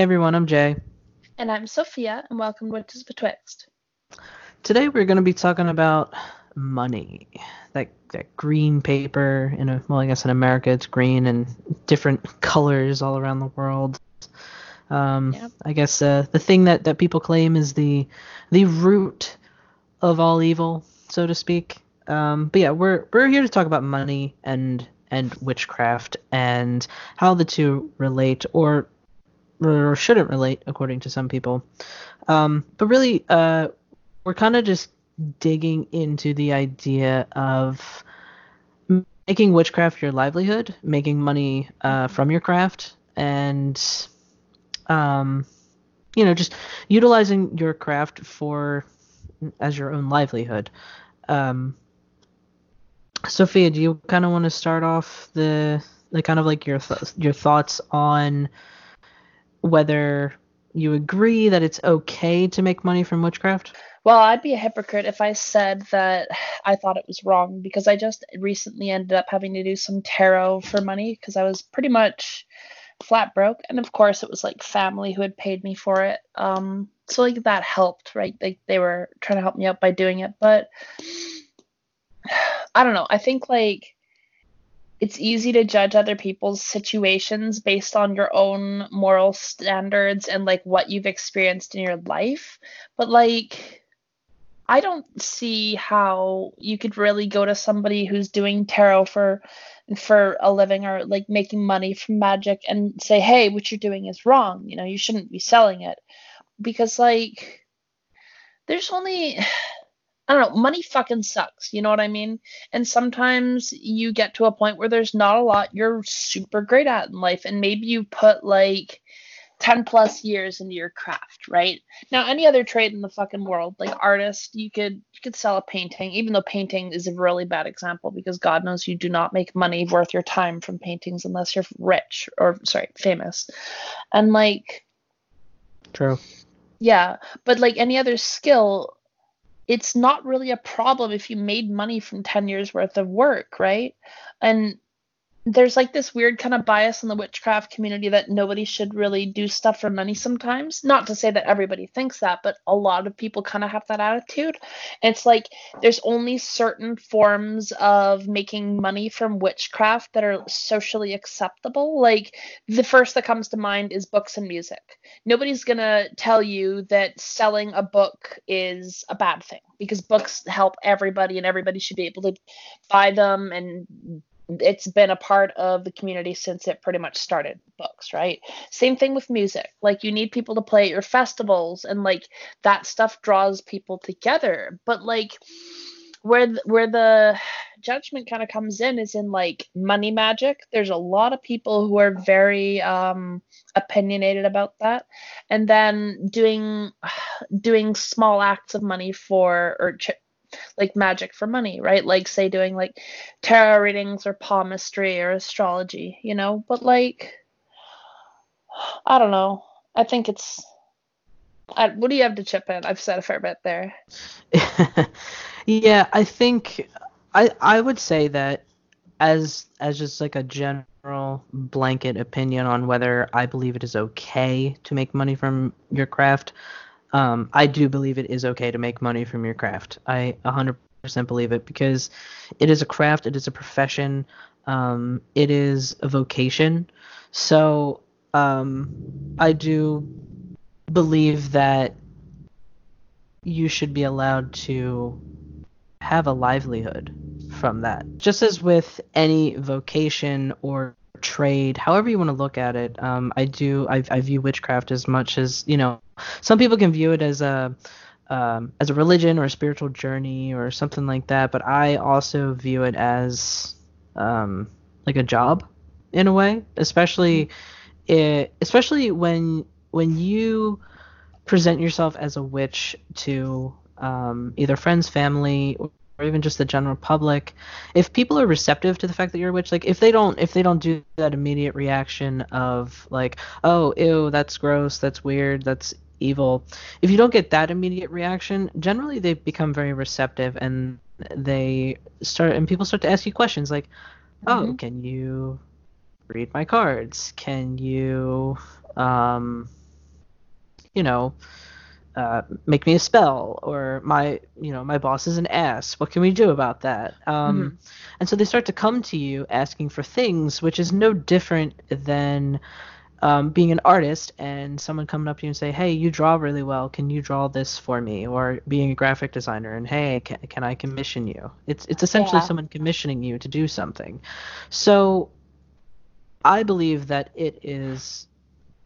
Hey everyone, I'm Jay. And I'm Sophia, and welcome to Witches Betwixt. Today we're going to be talking about money. That that green paper in a well, I guess in America it's green and different colors all around the world. Um. I guess uh, the thing that, that people claim is the the root of all evil, so to speak. Um, but yeah, we're we're here to talk about money and and witchcraft and how the two relate or or shouldn't relate according to some people. Um, but really, uh, we're kind of just digging into the idea of making witchcraft your livelihood, making money uh, from your craft, and um, you know, just utilizing your craft for as your own livelihood. Um, Sophia, do you kind of want to start off the the kind of like your th- your thoughts on whether you agree that it's okay to make money from witchcraft? Well, I'd be a hypocrite if I said that I thought it was wrong because I just recently ended up having to do some tarot for money because I was pretty much flat broke. And of course, it was like family who had paid me for it. Um, so like that helped, right? Like they were trying to help me out by doing it. But I don't know. I think like it's easy to judge other people's situations based on your own moral standards and like what you've experienced in your life. But like I don't see how you could really go to somebody who's doing tarot for for a living or like making money from magic and say, "Hey, what you're doing is wrong. You know, you shouldn't be selling it." Because like there's only I don't know, money fucking sucks, you know what I mean? And sometimes you get to a point where there's not a lot you're super great at in life and maybe you put like 10 plus years into your craft, right? Now any other trade in the fucking world, like artist, you could you could sell a painting, even though painting is a really bad example because God knows you do not make money worth your time from paintings unless you're rich or sorry, famous. And like True. yeah, but like any other skill, it's not really a problem if you made money from 10 years worth of work, right? And there's like this weird kind of bias in the witchcraft community that nobody should really do stuff for money sometimes. Not to say that everybody thinks that, but a lot of people kind of have that attitude. It's like there's only certain forms of making money from witchcraft that are socially acceptable. Like the first that comes to mind is books and music. Nobody's going to tell you that selling a book is a bad thing because books help everybody and everybody should be able to buy them and it's been a part of the community since it pretty much started books right? Same thing with music. Like you need people to play at your festivals and like that stuff draws people together. But like where where the judgment kind of comes in is in like money magic. There's a lot of people who are very um opinionated about that. And then doing doing small acts of money for or ch- like magic for money, right? Like say doing like tarot readings or palmistry or astrology, you know? But like I don't know. I think it's I, what do you have to chip in? I've said a fair bit there. yeah, I think I I would say that as as just like a general blanket opinion on whether I believe it is okay to make money from your craft, um, I do believe it is okay to make money from your craft. I 100% believe it because it is a craft, it is a profession, um, it is a vocation. So um, I do believe that you should be allowed to have a livelihood from that. Just as with any vocation or trade, however you want to look at it, um, I do I, I view witchcraft as much as you know. Some people can view it as a um, as a religion or a spiritual journey or something like that, but I also view it as um, like a job in a way, especially it, especially when when you present yourself as a witch to um, either friends, family, or or even just the general public, if people are receptive to the fact that you're a witch, like if they don't if they don't do that immediate reaction of like, oh, ew, that's gross, that's weird, that's evil, if you don't get that immediate reaction, generally they become very receptive and they start and people start to ask you questions like, oh, Mhm. can you read my cards? Can you um you know, uh, make me a spell or my you know my boss is an ass what can we do about that um, mm-hmm. and so they start to come to you asking for things which is no different than um, being an artist and someone coming up to you and say hey you draw really well can you draw this for me or being a graphic designer and hey can, can i commission you it's it's essentially yeah. someone commissioning you to do something so i believe that it is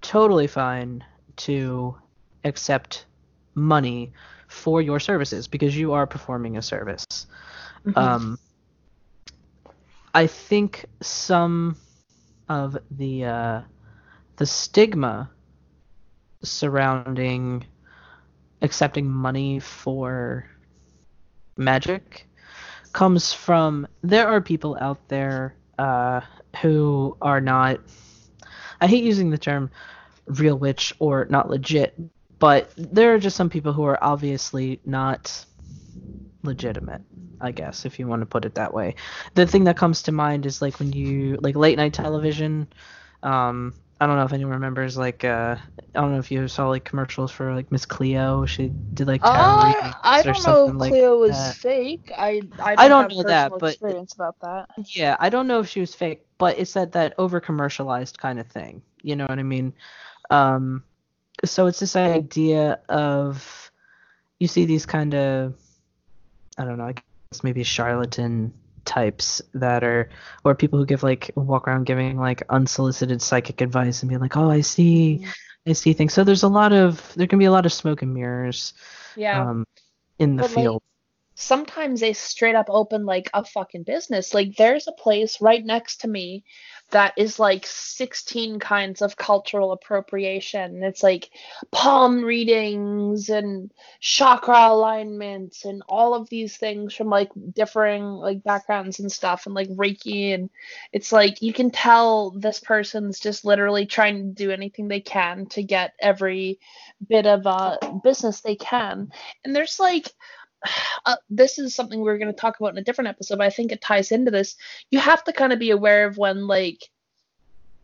totally fine to accept money for your services because you are performing a service. Mm-hmm. Um, I think some of the uh, the stigma surrounding accepting money for magic comes from there are people out there uh, who are not I hate using the term real witch or not legit but there are just some people who are obviously not legitimate i guess if you want to put it that way. The thing that comes to mind is like when you like late night television um i don't know if anyone remembers like uh i don't know if you saw like commercials for like miss cleo. She did like uh, i don't know if cleo like was that. fake. I i don't, I don't know that but experience about that. Yeah i don't know if she was fake but it's that that over commercialized kind of thing you know what i mean? Um so it's this idea of you see these kind of I don't know, I guess maybe charlatan types that are or people who give like walk around giving like unsolicited psychic advice and be like, "Oh, I see mm-hmm. I see things." So there's a lot of there can be a lot of smoke and mirrors yeah. um in the but field. Sometimes they straight up open like a fucking business. Like there's a place right next to me that is like 16 kinds of cultural appropriation. It's like palm readings and chakra alignments and all of these things from like differing like backgrounds and stuff and like Reiki and it's like you can tell this person's just literally trying to do anything they can to get every bit of uh business they can. And there's like uh, this is something we're going to talk about in a different episode, but I think it ties into this. You have to kind of be aware of when like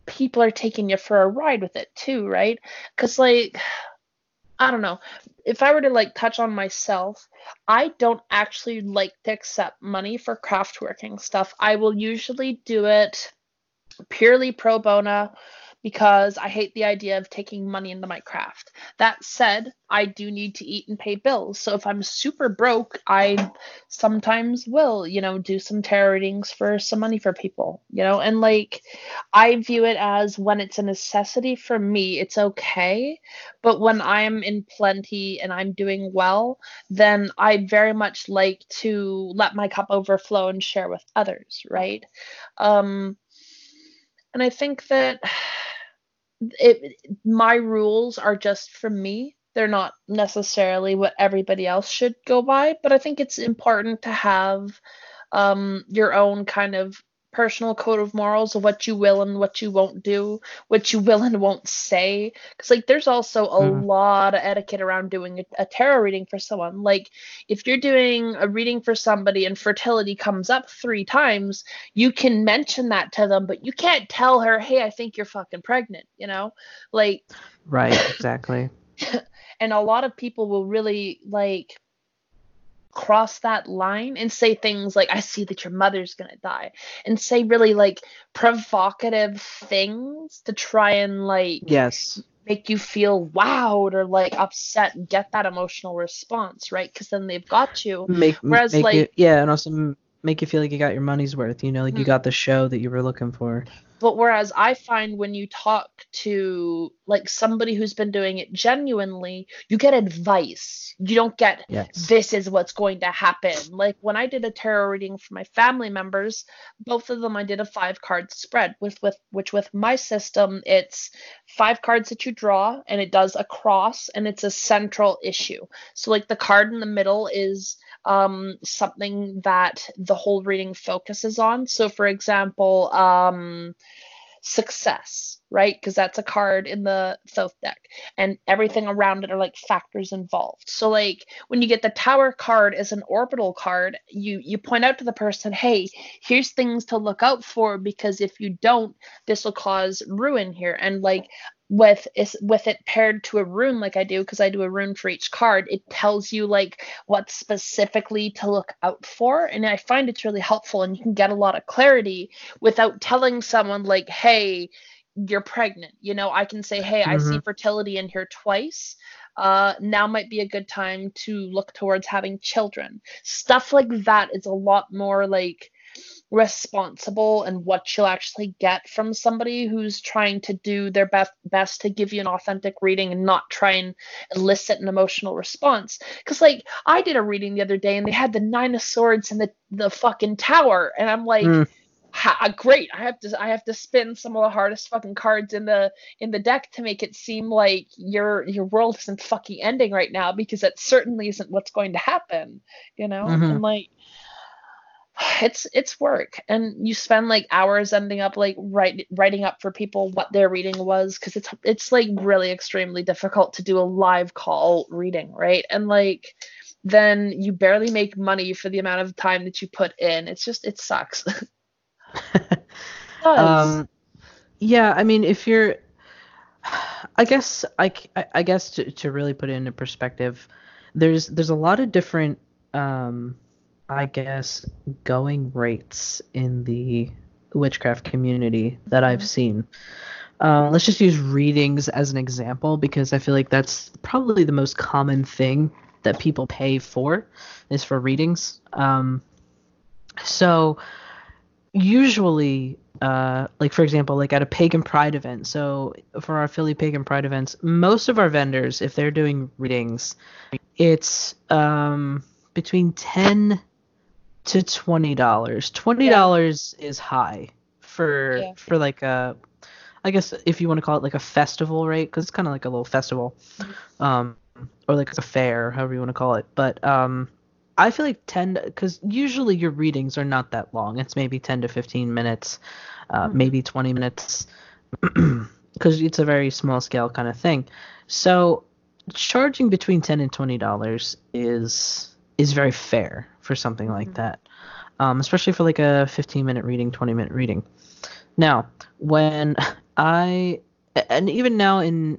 people are taking you for a ride with it too, right? Because like I don't know. If I were to like touch on myself, I don't actually like to accept money for craft working stuff. I will usually do it purely pro bono because I hate the idea of taking money into my craft. That said, I do need to eat and pay bills. So if I'm super broke, I sometimes will, you know, do some tarot readings for some money for people, you know, and like I view it as when it's a necessity for me, it's okay. But when I'm in plenty and I'm doing well, then I very much like to let my cup overflow and share with others, right? Um, and I think that it my rules are just for me. They're not necessarily what everybody else should go by but i think it's important to have um, your own kind of personal code of morals of what you will and what you won't do, what you will and won't say. Because like there's also a mm. lot of etiquette around doing a, a, tarot reading for someone. Like if you're doing a reading for somebody and fertility comes up three times, you can mention that to them, but you can't tell her, hey, I think you're fucking pregnant, you know? Like Right, exactly. and a lot of people will really like cross that line and say things like, I see that your mother's going to die, and say really like provocative things to try and like, yes, make you feel wowed or like upset and get that emotional response, right? Because then they've got you. Make, Whereas, make like, you, yeah, and also make you feel like you got your money's worth, you know, like mm-hmm. you got the show that you were looking for. But whereas I find when you talk to like somebody who's been doing it genuinely, you get advice. You don't get yes. this is what's going to happen. Like when I did a tarot reading for my family members, both of them I did a five card spread with with which with my system it's five cards that you draw and it does a cross and it's a central issue. So like the card in the middle is um, something that the whole reading focuses on. So, for example, um, success, right? Because that's a card in the Thoth deck, and everything around it are like factors involved. So, like when you get the Tower card as an orbital card, you you point out to the person, hey, here's things to look out for because if you don't, this will cause ruin here. And like with is with it paired to a rune like I do because I do a rune for each card, it tells you like what specifically to look out for, and I find it's really helpful, and you can get a lot of clarity without telling someone like, "Hey, you're pregnant." You know, I can say, "Hey, mm-hmm. I see mm-hmm. fertility in here twice." Uh, now might be a good time to look towards having children. Stuff like that is a lot more like responsible and what you'll actually get from somebody who's trying to do their best best to give you an authentic reading and not try and elicit an emotional response because like i did a reading the other day and they had the nine of swords and the the fucking tower and i'm like mm. Ha, great i have to i have to spin some of the hardest fucking cards in the in the deck to make it seem like your your world isn't fucking ending right now because it certainly isn't what's going to happen you know mm-hmm. and like it's it's work. And you spend like hours ending up like write, writing up for people what their reading was because it's it's like really extremely difficult to do a live call reading right? And like then you barely make money for the amount of time that you put in. It's just it sucks. Um yeah i mean if you're i guess i i guess to, to really put it into perspective there's there's a lot of different um I guess, going rates in the witchcraft community that I've mm-hmm. seen. Uh, let's just use readings as an example because I feel like that's probably the most common thing that people pay for is for readings. Um, so usually, uh, like for example, like at a pagan pride event. So for our Philly pagan pride events, most of our vendors, if they're doing readings, it's um, between ten to twenty dollars. Twenty dollars yeah. is high for yeah. for like a, I guess if you want to call it like a festival, right? Because it's kind of like a little festival, mm-hmm. um, or like a fair, however you want to call it. But um, I feel like ten because usually your readings are not that long. It's maybe ten to fifteen minutes, uh, mm-hmm. maybe twenty minutes, because it's a very small scale kind of thing. So charging between ten and twenty dollars is is very fair for something like mm-hmm. that, um, especially for like a 15 minute reading, 20 minute reading. Now, when I and even now in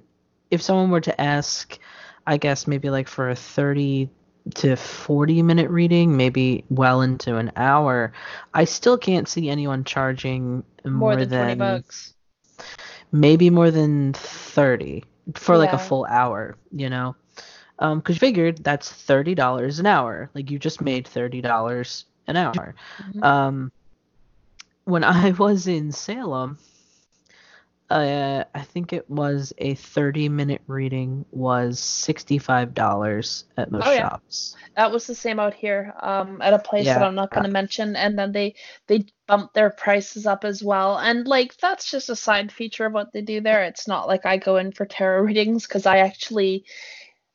if someone were to ask, I guess maybe like for a 30 to 40 minute reading, maybe well into an hour, I still can't see anyone charging more, more than, than 20 bucks. Maybe more than 30 for yeah. like a full hour, you know? Um, because you figured that's thirty dollars an hour. Like you just made thirty dollars an hour. Mm-hmm. Um, when I was in Salem, uh, I think it was a 30 minute reading was $65 at most oh, yeah. shops. That was the same out here um, at a place yeah. that I'm not going to uh, mention. And then they, they bumped their prices up as well. And like, that's just a side feature of what they do there. It's not like I go in for tarot readings because I actually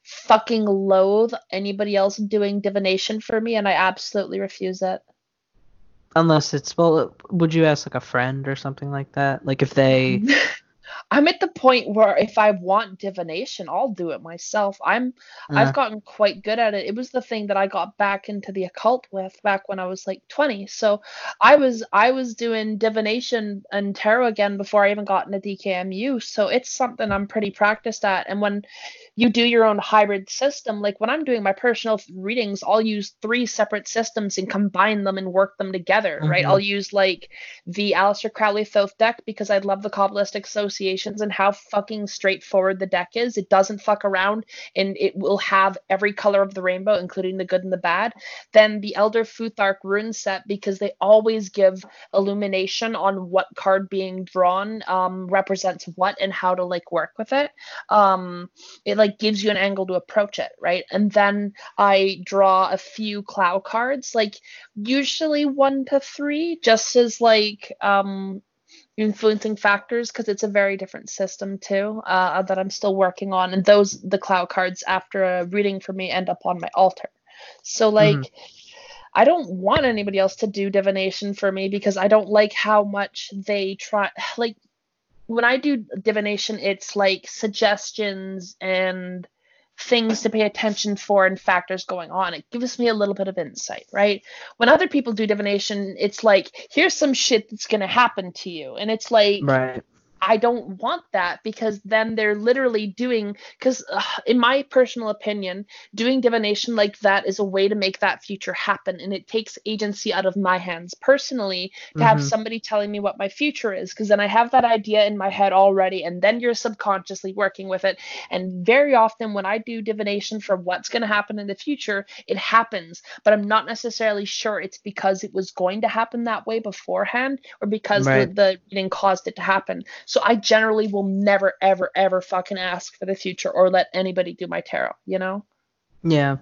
fucking loathe anybody else doing divination for me, and I absolutely refuse it. Unless it's well, would you ask like a friend or something like that? Like if they I'm at the point where if I want divination, I'll do it myself. I'm uh I've gotten quite good at it. It was the thing that I got back into the occult with back when I was like 20. So I was I was doing divination and tarot again before I even got into DKMU. So it's something I'm pretty practiced at. And when you do your own hybrid system, like when I'm doing my personal readings, I'll use three separate systems and combine them and work them together, mm-hmm. right? I'll use like the Aleister Crowley Thoth deck because I love the Kabbalistic Association and how fucking straightforward the deck is. It doesn't fuck around and it will have every color of the rainbow, including the good and the bad. Then the Elder Futhark rune set, because they always give illumination on what card being drawn um, represents what and how to like work with it. Um, it like gives you an angle to approach it, right? And then I draw a few cloud cards, like usually one to three, just as like um influencing factors because it's a very different system too uh, that I'm still working on. And those the cloud cards after a reading for me end up on my altar. So like. Mm-hmm. I don't want anybody else to do divination for me because I don't like how much they try like when I do divination it's like suggestions and things to pay attention for and factors going on. It gives me a little bit of insight, right? When other people do divination, it's like, here's some shit that's going to happen to you. And it's like, right. I don't want that because then they're literally doing because uh, in my personal opinion, doing divination like that is a way to make that future happen and it takes agency out of my hands personally to mm-hmm. have somebody telling me what my future is because then I have that idea in my head already and then you're subconsciously working with it and very often when I do divination for what's going to happen in the future, it happens, but I'm not necessarily sure it's because it was going to happen that way beforehand or because right. the, the reading caused it to happen. So I generally will never, ever, ever fucking ask for the future or let anybody do my tarot, you know? Yeah.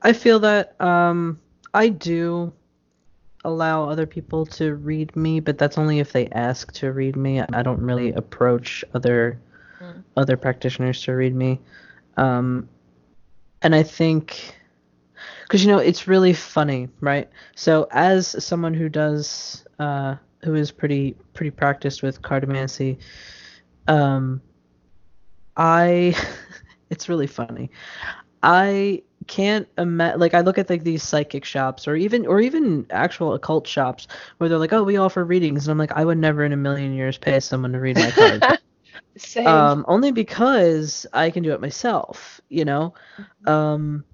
I feel that um I do allow other people to read me, but that's only if they ask to read me. I don't really approach other mm. other practitioners to read me. Um and I think because you know it's really funny, right? So as someone who does uh who is pretty pretty practiced with cartomancy, um, I it's really funny. I can't imagine like I look at like these psychic shops or even or even actual occult shops where they're like, oh, we offer readings, and I'm like, I would never in a million years pay someone to read my cards. Same. Um, only because I can do it myself, you know. Mm-hmm. Um,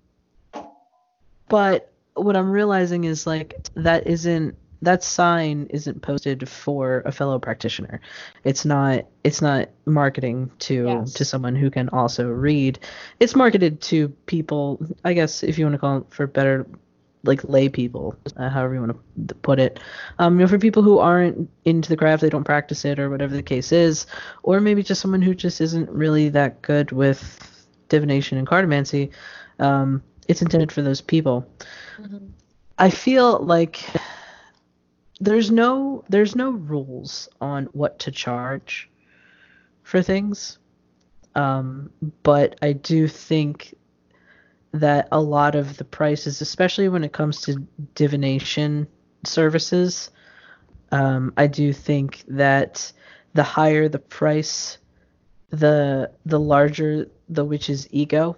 but what I'm realizing is like that isn't that sign isn't posted for a fellow practitioner. It's not it's not marketing to yes. to someone who can also read. It's marketed to people, I guess if you want to call it for better like lay people, uh, however you want to put it. Um, you know, for people who aren't into the craft, they don't practice it or whatever the case is, or maybe just someone who just isn't really that good with divination and cartomancy. Um, it's intended for those people. Mm-hmm. I feel like there's no there's no rules on what to charge for things. Um, but I do think that a lot of the prices, especially when it comes to divination services, um, I do think that the higher the price, the the larger the witch's ego.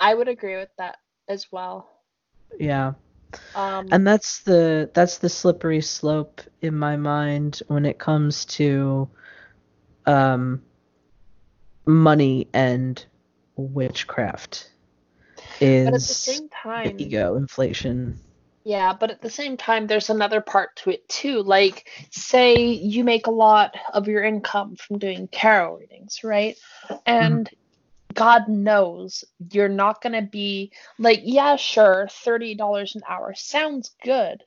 I would agree with that as well. Yeah. Um, and that's the that's the slippery slope in my mind when it comes to um, money and witchcraft. Is but at the same time, ego inflation. Yeah, but at the same time, there's another part to it too. Like, say you make a lot of your income from doing tarot readings, right? And mm-hmm. God knows you're not going to be like, yeah, sure, $30 an hour sounds good.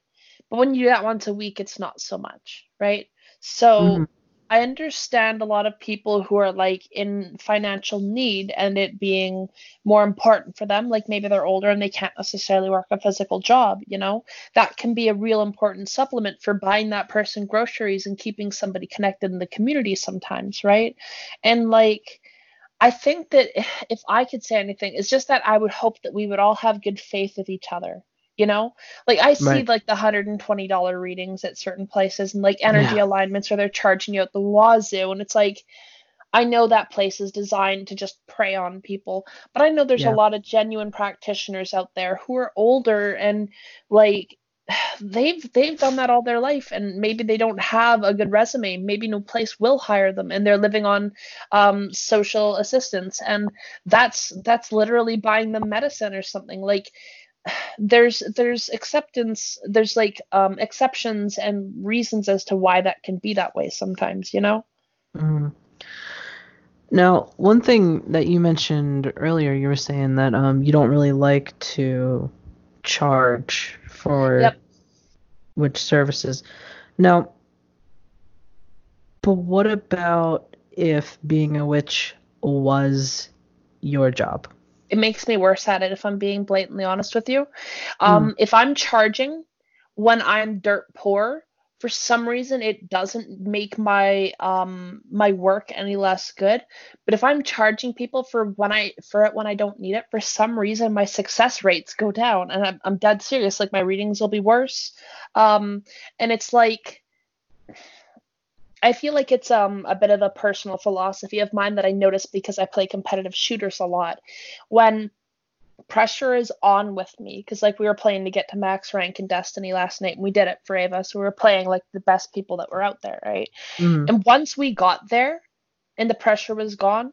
But when you do that once a week, it's not so much, right? So mm-hmm. I understand a lot of people who are like in financial need and it being more important for them. Like maybe they're older and they can't necessarily work a physical job, you know? That can be a real important supplement for buying that person groceries and keeping somebody connected in the community sometimes, right? And like, I think that if I could say anything, it's just that I would hope that we would all have good faith with each other. You know, like I see right. like the hundred and twenty dollar readings at certain places and like energy yeah. alignments where they're charging you at the wazoo, and it's like I know that place is designed to just prey on people, but I know there's yeah. a lot of genuine practitioners out there who are older and like they've they've done that all their life and maybe they don't have a good resume. Maybe no place will hire them and they're living on um, social assistance. And that's that's literally buying them medicine or something. Like there's there's acceptance there's like um, exceptions and reasons as to why that can be that way sometimes you know? Mm. now one thing that you mentioned earlier you were saying that um, you don't really like to charge for yep. witch services. Now, but what about if being a witch was your job? It makes me worse at it if I'm being blatantly honest with you. Um, mm. If I'm charging when I'm dirt poor, for some reason it doesn't make my um my work any less good. But if i'm charging people for when i for it when i don't need it for some reason my success rates go down and i'm, I'm dead serious. Like my readings will be worse. Um and it's like I feel like it's um a bit of a personal philosophy of mine that I notice because I play competitive shooters a lot. When pressure is on with me because like we were playing to get to max rank in Destiny last night and we did it for Ava, so we were playing like the best people that were out there, right? Mhm. And once we got there and the pressure was gone,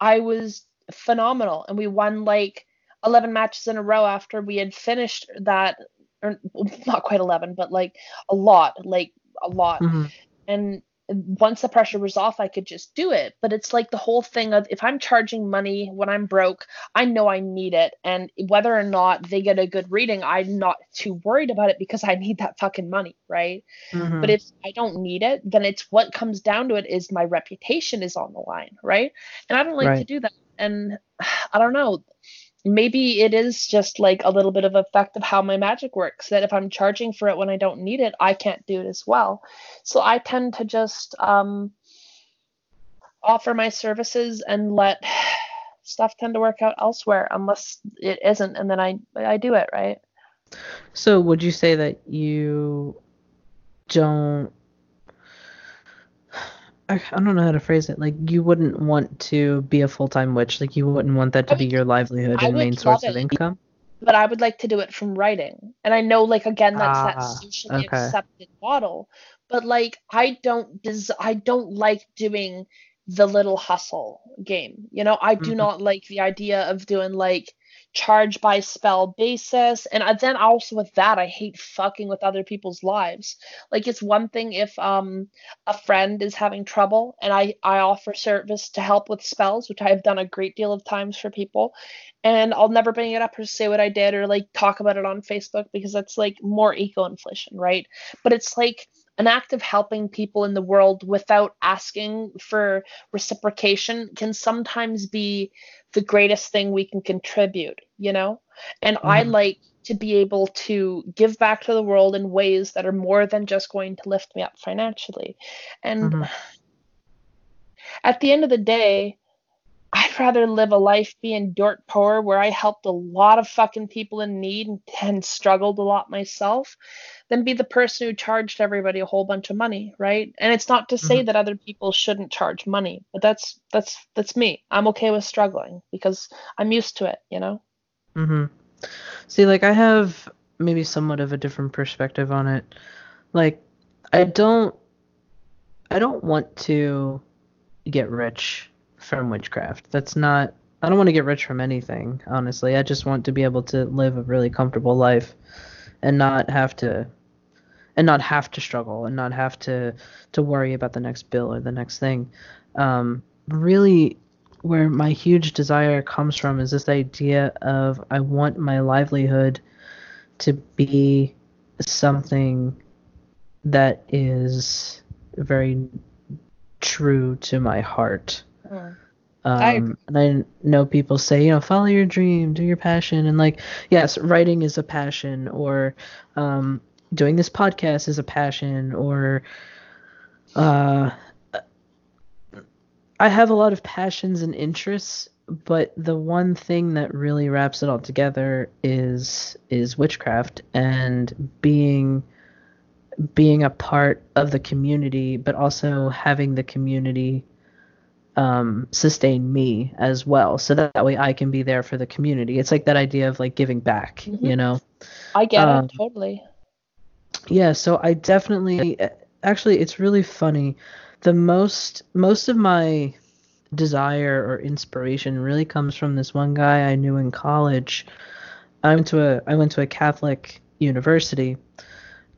I was phenomenal and we won like 11 matches in a row after we had finished that or not quite 11 but like a lot like a lot Mhm. and once the pressure was off i could just do it. But it's like the whole thing of if i'm charging money when i'm broke i know i need it. And whether or not they get a good reading i'm not too worried about it because i need that fucking money right? Mhm. but if i don't need it then it's what comes down to it is my reputation is on the line right? And i don't like to do that. And i don't know maybe it is just like a little bit of effect of how my magic works that if i'm charging for it when i don't need it i can't do it as well. So i tend to just um offer my services and let stuff tend to work out elsewhere unless it isn't and then i i do it right? So would you say that you don't I, I don't know how to phrase it. Like you wouldn't want to be a full-time witch. Like you wouldn't want that to be your livelihood I and main source love of income. but I would like to do it from writing. And I know, like, again, that's Ah, that socially okay. accepted model. But like, I don't des- I don't like doing the little hustle game. You know, I do Mhm. not like the idea of doing like charge by spell basis. And then also with that, I hate fucking with other people's lives. Like, it's one thing if um a friend is having trouble and I I offer service to help with spells, which I have done a great deal of times for people and I'll never bring it up or say what I did or like talk about it on Facebook because that's like more ego inflation, right? But it's like an act of helping people in the world without asking for reciprocation can sometimes be the greatest thing we can contribute, you know? And I Mhm. like to be able to give back to the world in ways that are more than just going to lift me up financially. And Mhm. at the end of the day, I'd rather live a life being dirt poor where I helped a lot of fucking people in need and, and struggled a lot myself than be the person who charged everybody a whole bunch of money, right? And it's not to say Mhm. that other people shouldn't charge money, but that's that's that's me. I'm okay with struggling because I'm used to it, you know? hmm See, like I have maybe somewhat of a different perspective on it. Like I don't I don't want to get rich from witchcraft. That's not I don't want to get rich from anything, honestly. I just want to be able to live a really comfortable life and not have to and not have to struggle and not have to to worry about the next bill or the next thing. Um really where my huge desire comes from is this idea of I want my livelihood to be something that is very true to my heart. Mm. I Um, and I know people say, you know, follow your dream, do your passion, and like, yes, writing is a passion, or um, doing this podcast is a passion, or uh, I have a lot of passions and interests, but the one thing that really wraps it all together is is witchcraft and being being a part of the community, but also having the community um, sustain me as well, so that, that way I can be there for the community. It's like that idea of like giving back, Mhm. you know. I get Um, it totally. Yeah, so I definitely actually it's really funny. The most most of my desire or inspiration really comes from this one guy I knew in college. I went to a I went to a Catholic university.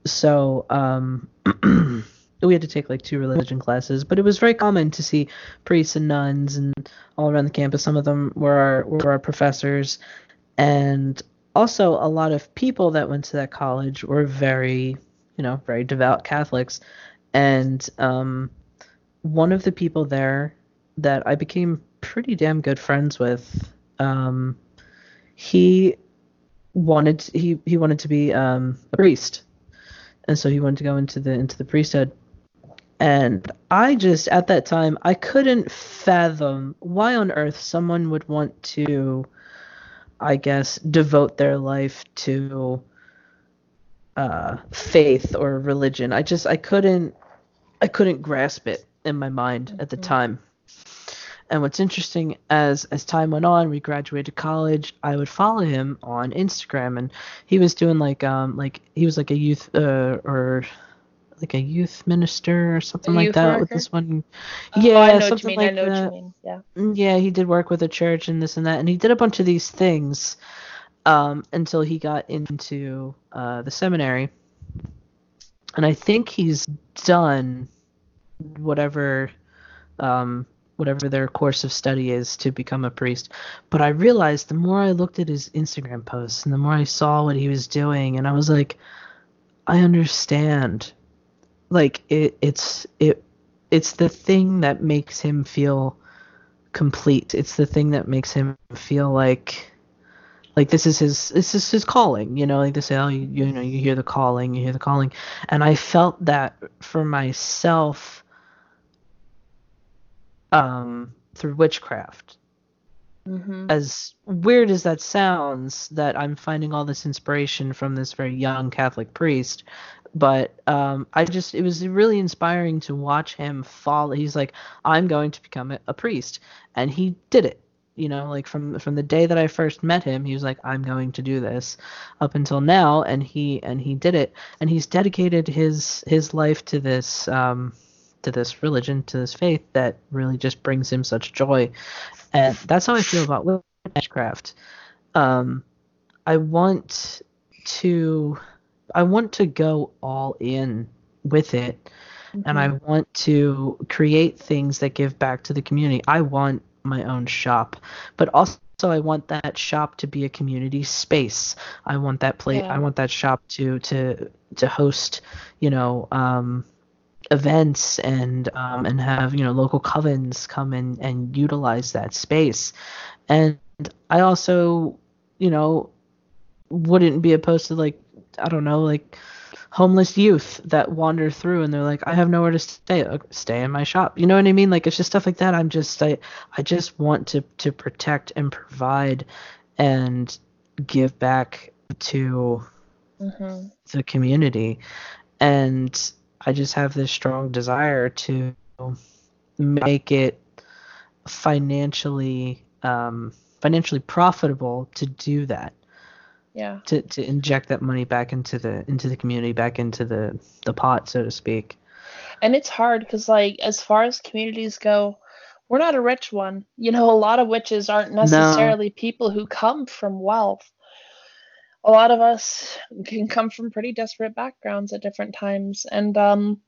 So um we had to take like two religion classes, but it was very common to see priests and nuns and all around the campus. Some of them were our were our professors. And also a lot of people that went to that college were very you know very devout catholics. And um, one of the people there that i became pretty damn good friends with um, he wanted he he wanted to be um, a priest. And so he wanted to go into the into the priesthood and i just at that time i couldn't fathom why on earth someone would want to I guess, devote their life to uh, faith or religion. I just I couldn't I couldn't grasp it in my mind at the Mhm. time. And what's interesting as as time went on, we graduated college. I would follow him on Instagram, and he was doing like um like he was like a youth uh or like a youth minister or something like that worker? with this one. Oh, yeah, something like that. Yeah. Mm, yeah, he did work with a church and this and that, and he did a bunch of these things um, until he got into uh, the seminary. And I think he's done whatever um, whatever their course of study is to become a priest. But I realized the more I looked at his Instagram posts and the more I saw what he was doing, and I was like, I understand. Like it, it's it, it's the thing that makes him feel complete. It's the thing that makes him feel like like this is his this is his calling you know like they say oh you, you know you hear the calling you hear the calling and i felt that for myself um, through witchcraft. Mm-hmm. As weird as that sounds, that I'm finding all this inspiration from this very young Catholic priest, but um, I just it was really inspiring to watch him fall. He's like, I'm going to become a, priest, and he did it. You know, like from from the day that I first met him, he was like, I'm going to do this, up until now, and he and he did it, and he's dedicated his his life to this. Um, to this religion, to this faith that really just brings him such joy. And that's how I feel about witchcraft. Um, I want to I want to go all in with it mm-hmm. and I mm-hmm. want to create things that give back to the community. I want my own shop, but also I want that shop to be a community space. I want that place. Yeah. I want that shop to to to host, you know, um, events and um, and have you know local covens come in and utilize that space and i also you know wouldn't be opposed to like i don't know like homeless youth that wander through and they're like i have nowhere to stay uh, stay in my shop you know what i mean like it's just stuff like that i'm just i i just want to to protect and provide and give back to mm-hmm. the community and I just have this strong desire to make it financially um, financially profitable to do that. Yeah. To to inject that money back into the into the community, back into the the pot, so to speak. And it's hard because like as far as communities go, we're not a rich one. You know, a lot of witches aren't necessarily no. people who come from wealth a lot of us can come from pretty desperate backgrounds at different times and um,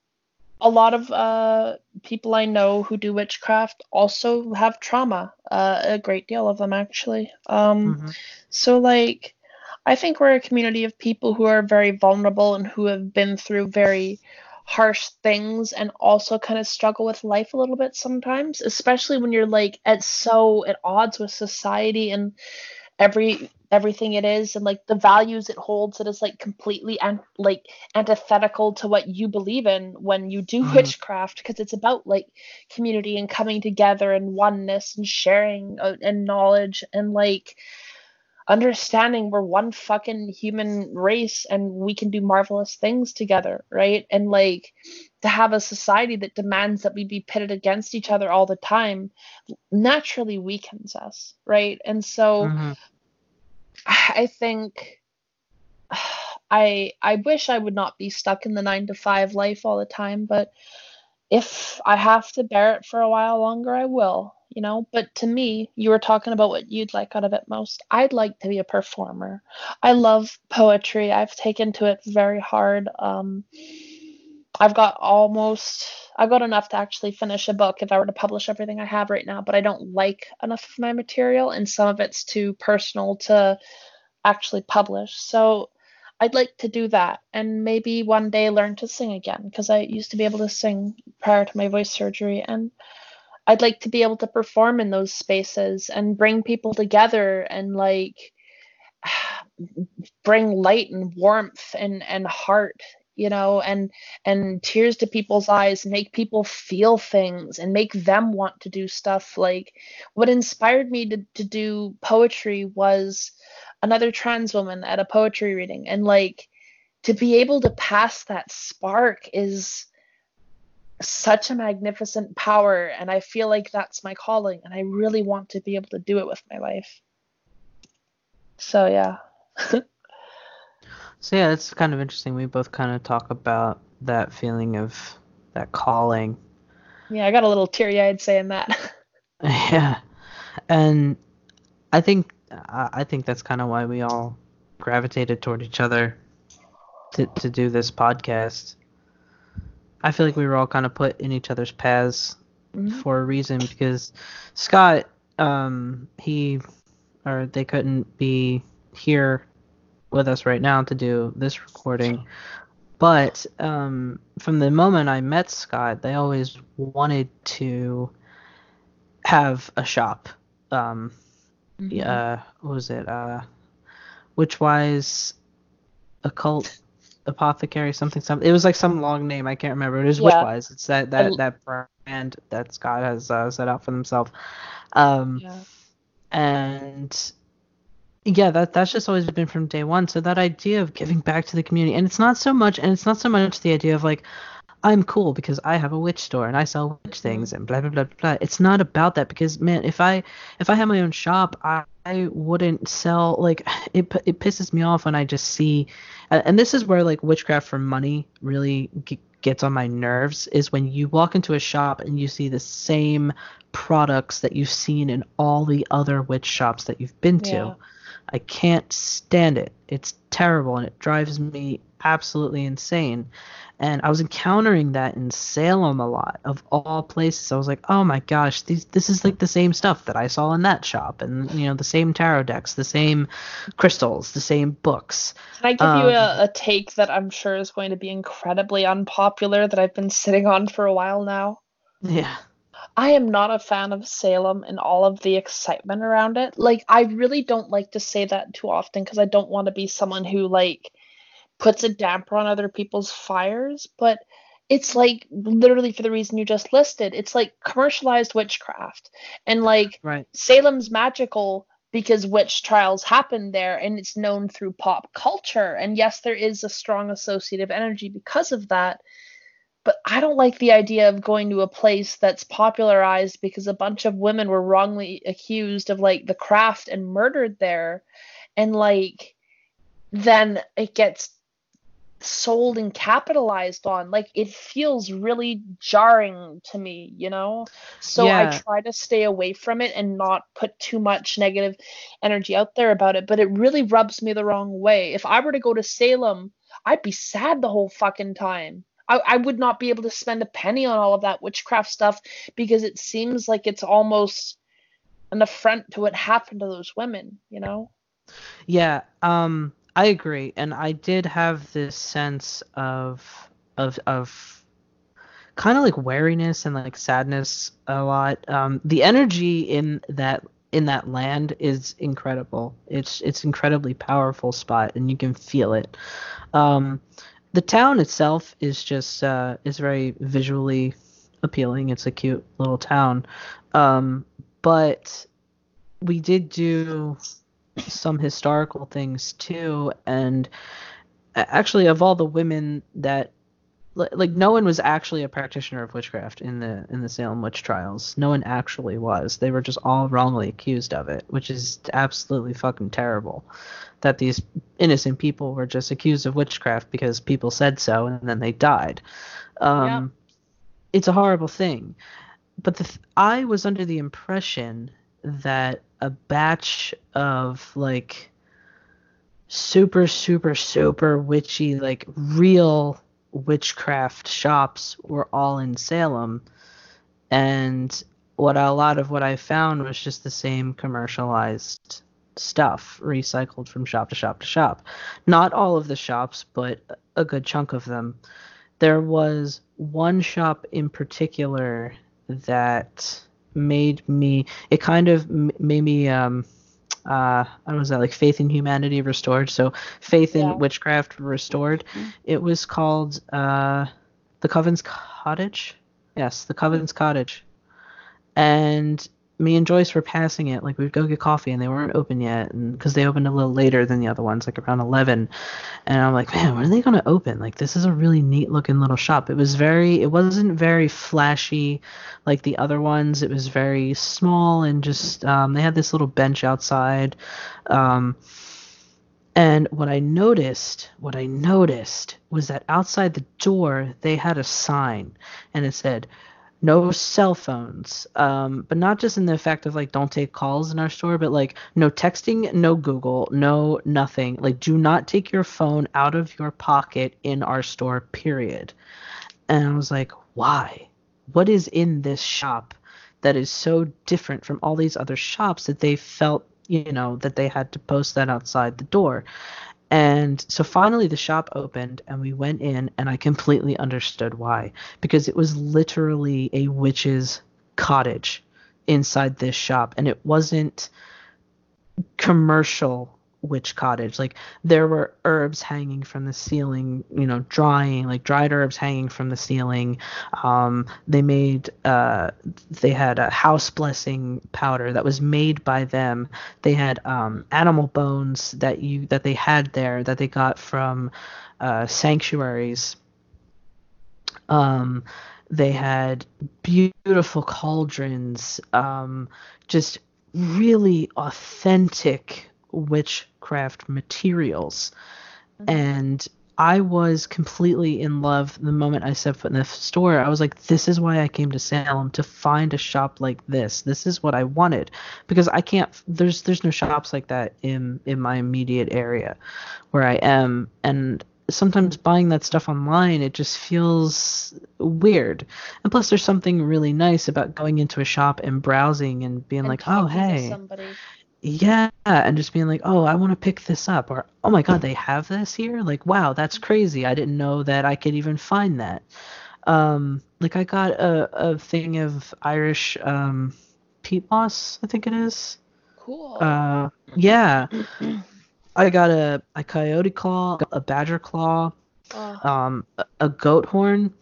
a lot of uh, people i know who do witchcraft also have trauma uh, a great deal of them actually um, mm-hmm. so like i think we're a community of people who are very vulnerable and who have been through very harsh things and also kind of struggle with life a little bit sometimes especially when you're like at so at odds with society and every everything it is and like the values it holds that is like completely and like antithetical to what you believe in when you do mm-hmm. witchcraft because it's about like community and coming together and oneness and sharing uh, and knowledge and like understanding we're one fucking human race and we can do marvelous things together right? And like to have a society that demands that we be pitted against each other all the time naturally weakens us right? And so mm-hmm. I think I I wish I would not be stuck in the 9 to 5 life all the time, but if I have to bear it for a while longer, I will, you know. But to me, you were talking about what you'd like out of it most. I'd like to be a performer. I love poetry. I've taken to it very hard. Um, I've got almost I've got enough to actually finish a book if I were to publish everything I have right now, but I don't like enough of my material and some of it's too personal to actually publish. So I'd like to do that and maybe one day learn to sing again because I used to be able to sing prior to my voice surgery and I'd like to be able to perform in those spaces and bring people together and like bring light and warmth and and heart you know and and tears to people's eyes make people feel things and make them want to do stuff. Like what inspired me to, to do poetry was another trans woman at a poetry reading. And like to be able to pass that spark is such a magnificent power and I feel like that's my calling and I really want to be able to do it with my life. So yeah. so yeah, it's kind of interesting. We both kind of talk about that feeling of that calling. Yeah, I got a little teary-eyed saying that. yeah. And I think I think that's kind of why we all gravitated toward each other to to do this podcast. I feel like we were all kind of put in each other's paths mm-hmm. for a reason because Scott, um, he or they couldn't be here with us right now to do this recording. But um, from the moment I met Scott, they always wanted to have a shop. Um, mm-hmm. uh, what was it? Uh, Witchwise occult apothecary something something. It was like some long name. I can't remember. It was yeah. Witchwise. It's that that and, that brand that Scott has uh, set out for himself. Um, yeah. And yeah, that that's just always been from day one. So that idea of giving back to the community, and it's not so much, and it's not so much the idea of like, I'm cool because I have a witch store and I sell witch things and blah blah blah blah. It's not about that because man, if I if I had my own shop, I, I wouldn't sell like it. It pisses me off when I just see, and this is where like witchcraft for money really g- gets on my nerves. Is when you walk into a shop and you see the same products that you've seen in all the other witch shops that you've been to. Yeah I can't stand it. It's terrible and it drives me absolutely insane. And I was encountering that in Salem a lot, of all places. I was like, oh my gosh, these, this is like the same stuff that I saw in that shop, and you know, the same tarot decks, the same crystals, the same books. Can I give um, you a, a take that I'm sure is going to be incredibly unpopular that I've been sitting on for a while now? Yeah. I am not a fan of Salem and all of the excitement around it. Like, I really don't like to say that too often because I don't want to be someone who, like, puts a damper on other people's fires. But it's like literally for the reason you just listed. It's like commercialized witchcraft. And, like, right. Salem's magical because witch trials happen there and it's known through pop culture. And yes, there is a strong associative energy because of that but I don't like the idea of going to a place that's popularized because a bunch of women were wrongly accused of like the craft and murdered there. And like, then it gets sold and capitalized on. Like, it feels really jarring to me, you know? So yeah. I try to stay away from it and not put too much negative energy out there about it. But it really rubs me the wrong way. If I were to go to Salem, I'd be sad the whole fucking time I, I would not be able to spend a penny on all of that witchcraft stuff because it seems like it's almost an affront to what happened to those women, you know? Yeah, um, I agree, and I did have this sense of of of kind of like wariness and like sadness a lot. Um, the energy in that in that land is incredible. It's it's incredibly powerful spot, and you can feel it. Um, the town itself is just uh, is very visually appealing. It's a cute little town, um, but we did do some historical things too, and actually, of all the women that like no one was actually a practitioner of witchcraft in the in the Salem witch trials. No one actually was. They were just all wrongly accused of it, which is absolutely fucking terrible. That these innocent people were just accused of witchcraft because people said so and then they died. Um, yeah. It's a horrible thing. But the th- I was under the impression that a batch of like super super super witchy like real witchcraft shops were all in Salem, and what a lot of what I found was just the same commercialized stuff recycled from shop to shop to shop. Not all of the shops, but a good chunk of them. There was one shop in particular that made me it kind of made me um uh I was that like faith in humanity restored? So faith in witchcraft restored. Mm-hmm. it was called uh the coven's cottage? Yes the coven's cottage. And me and Joyce were passing it, like we'd go get coffee, and they weren't open yet, and because they opened a little later than the other ones, like around eleven, and I'm like, man, when are they gonna open? Like this is a really neat looking little shop. It was very, it wasn't very flashy, like the other ones. It was very small and just, um, they had this little bench outside, um, and what I noticed, what I noticed was that outside the door they had a sign, and it said no cell phones um, but not just in the effect of like don't take calls in our store but like no texting no google no nothing. Like do not take your phone out of your pocket in our store period. And i was like why? What is in this shop that is so different from all these other shops that they felt you know that they had to post that outside the door and so finally the shop opened and we went in and I completely understood why. Because it was literally a witch's cottage inside this shop and it wasn't commercial witch cottage. Like there were herbs hanging from the ceiling, you know, drying, like dried herbs hanging from the ceiling. Um, they made, uh, they had a house blessing powder that was made by them. They had um, animal bones that you that they had there that they got from uh, sanctuaries. Um, they had beautiful cauldrons, um, just really authentic witchcraft materials. Mm-hmm. And I was completely in love the moment I set foot in the store. I was like, this is why I came to Salem to find a shop like this. This is what I wanted because I can't there's there's no shops like that in in my immediate area where I am and sometimes buying that stuff online it just feels weird. And plus there's something really nice about going into a shop and browsing and being and like, "Oh, hey." Yeah and just being like oh i want to pick this up or oh my god they have this here? Like wow that's crazy. I didn't know that i could even find that. Um like i got a, a thing of irish um peat moss i think it is. Cool. Uh yeah. I got a, a coyote claw a badger claw oh. um a, a, goat horn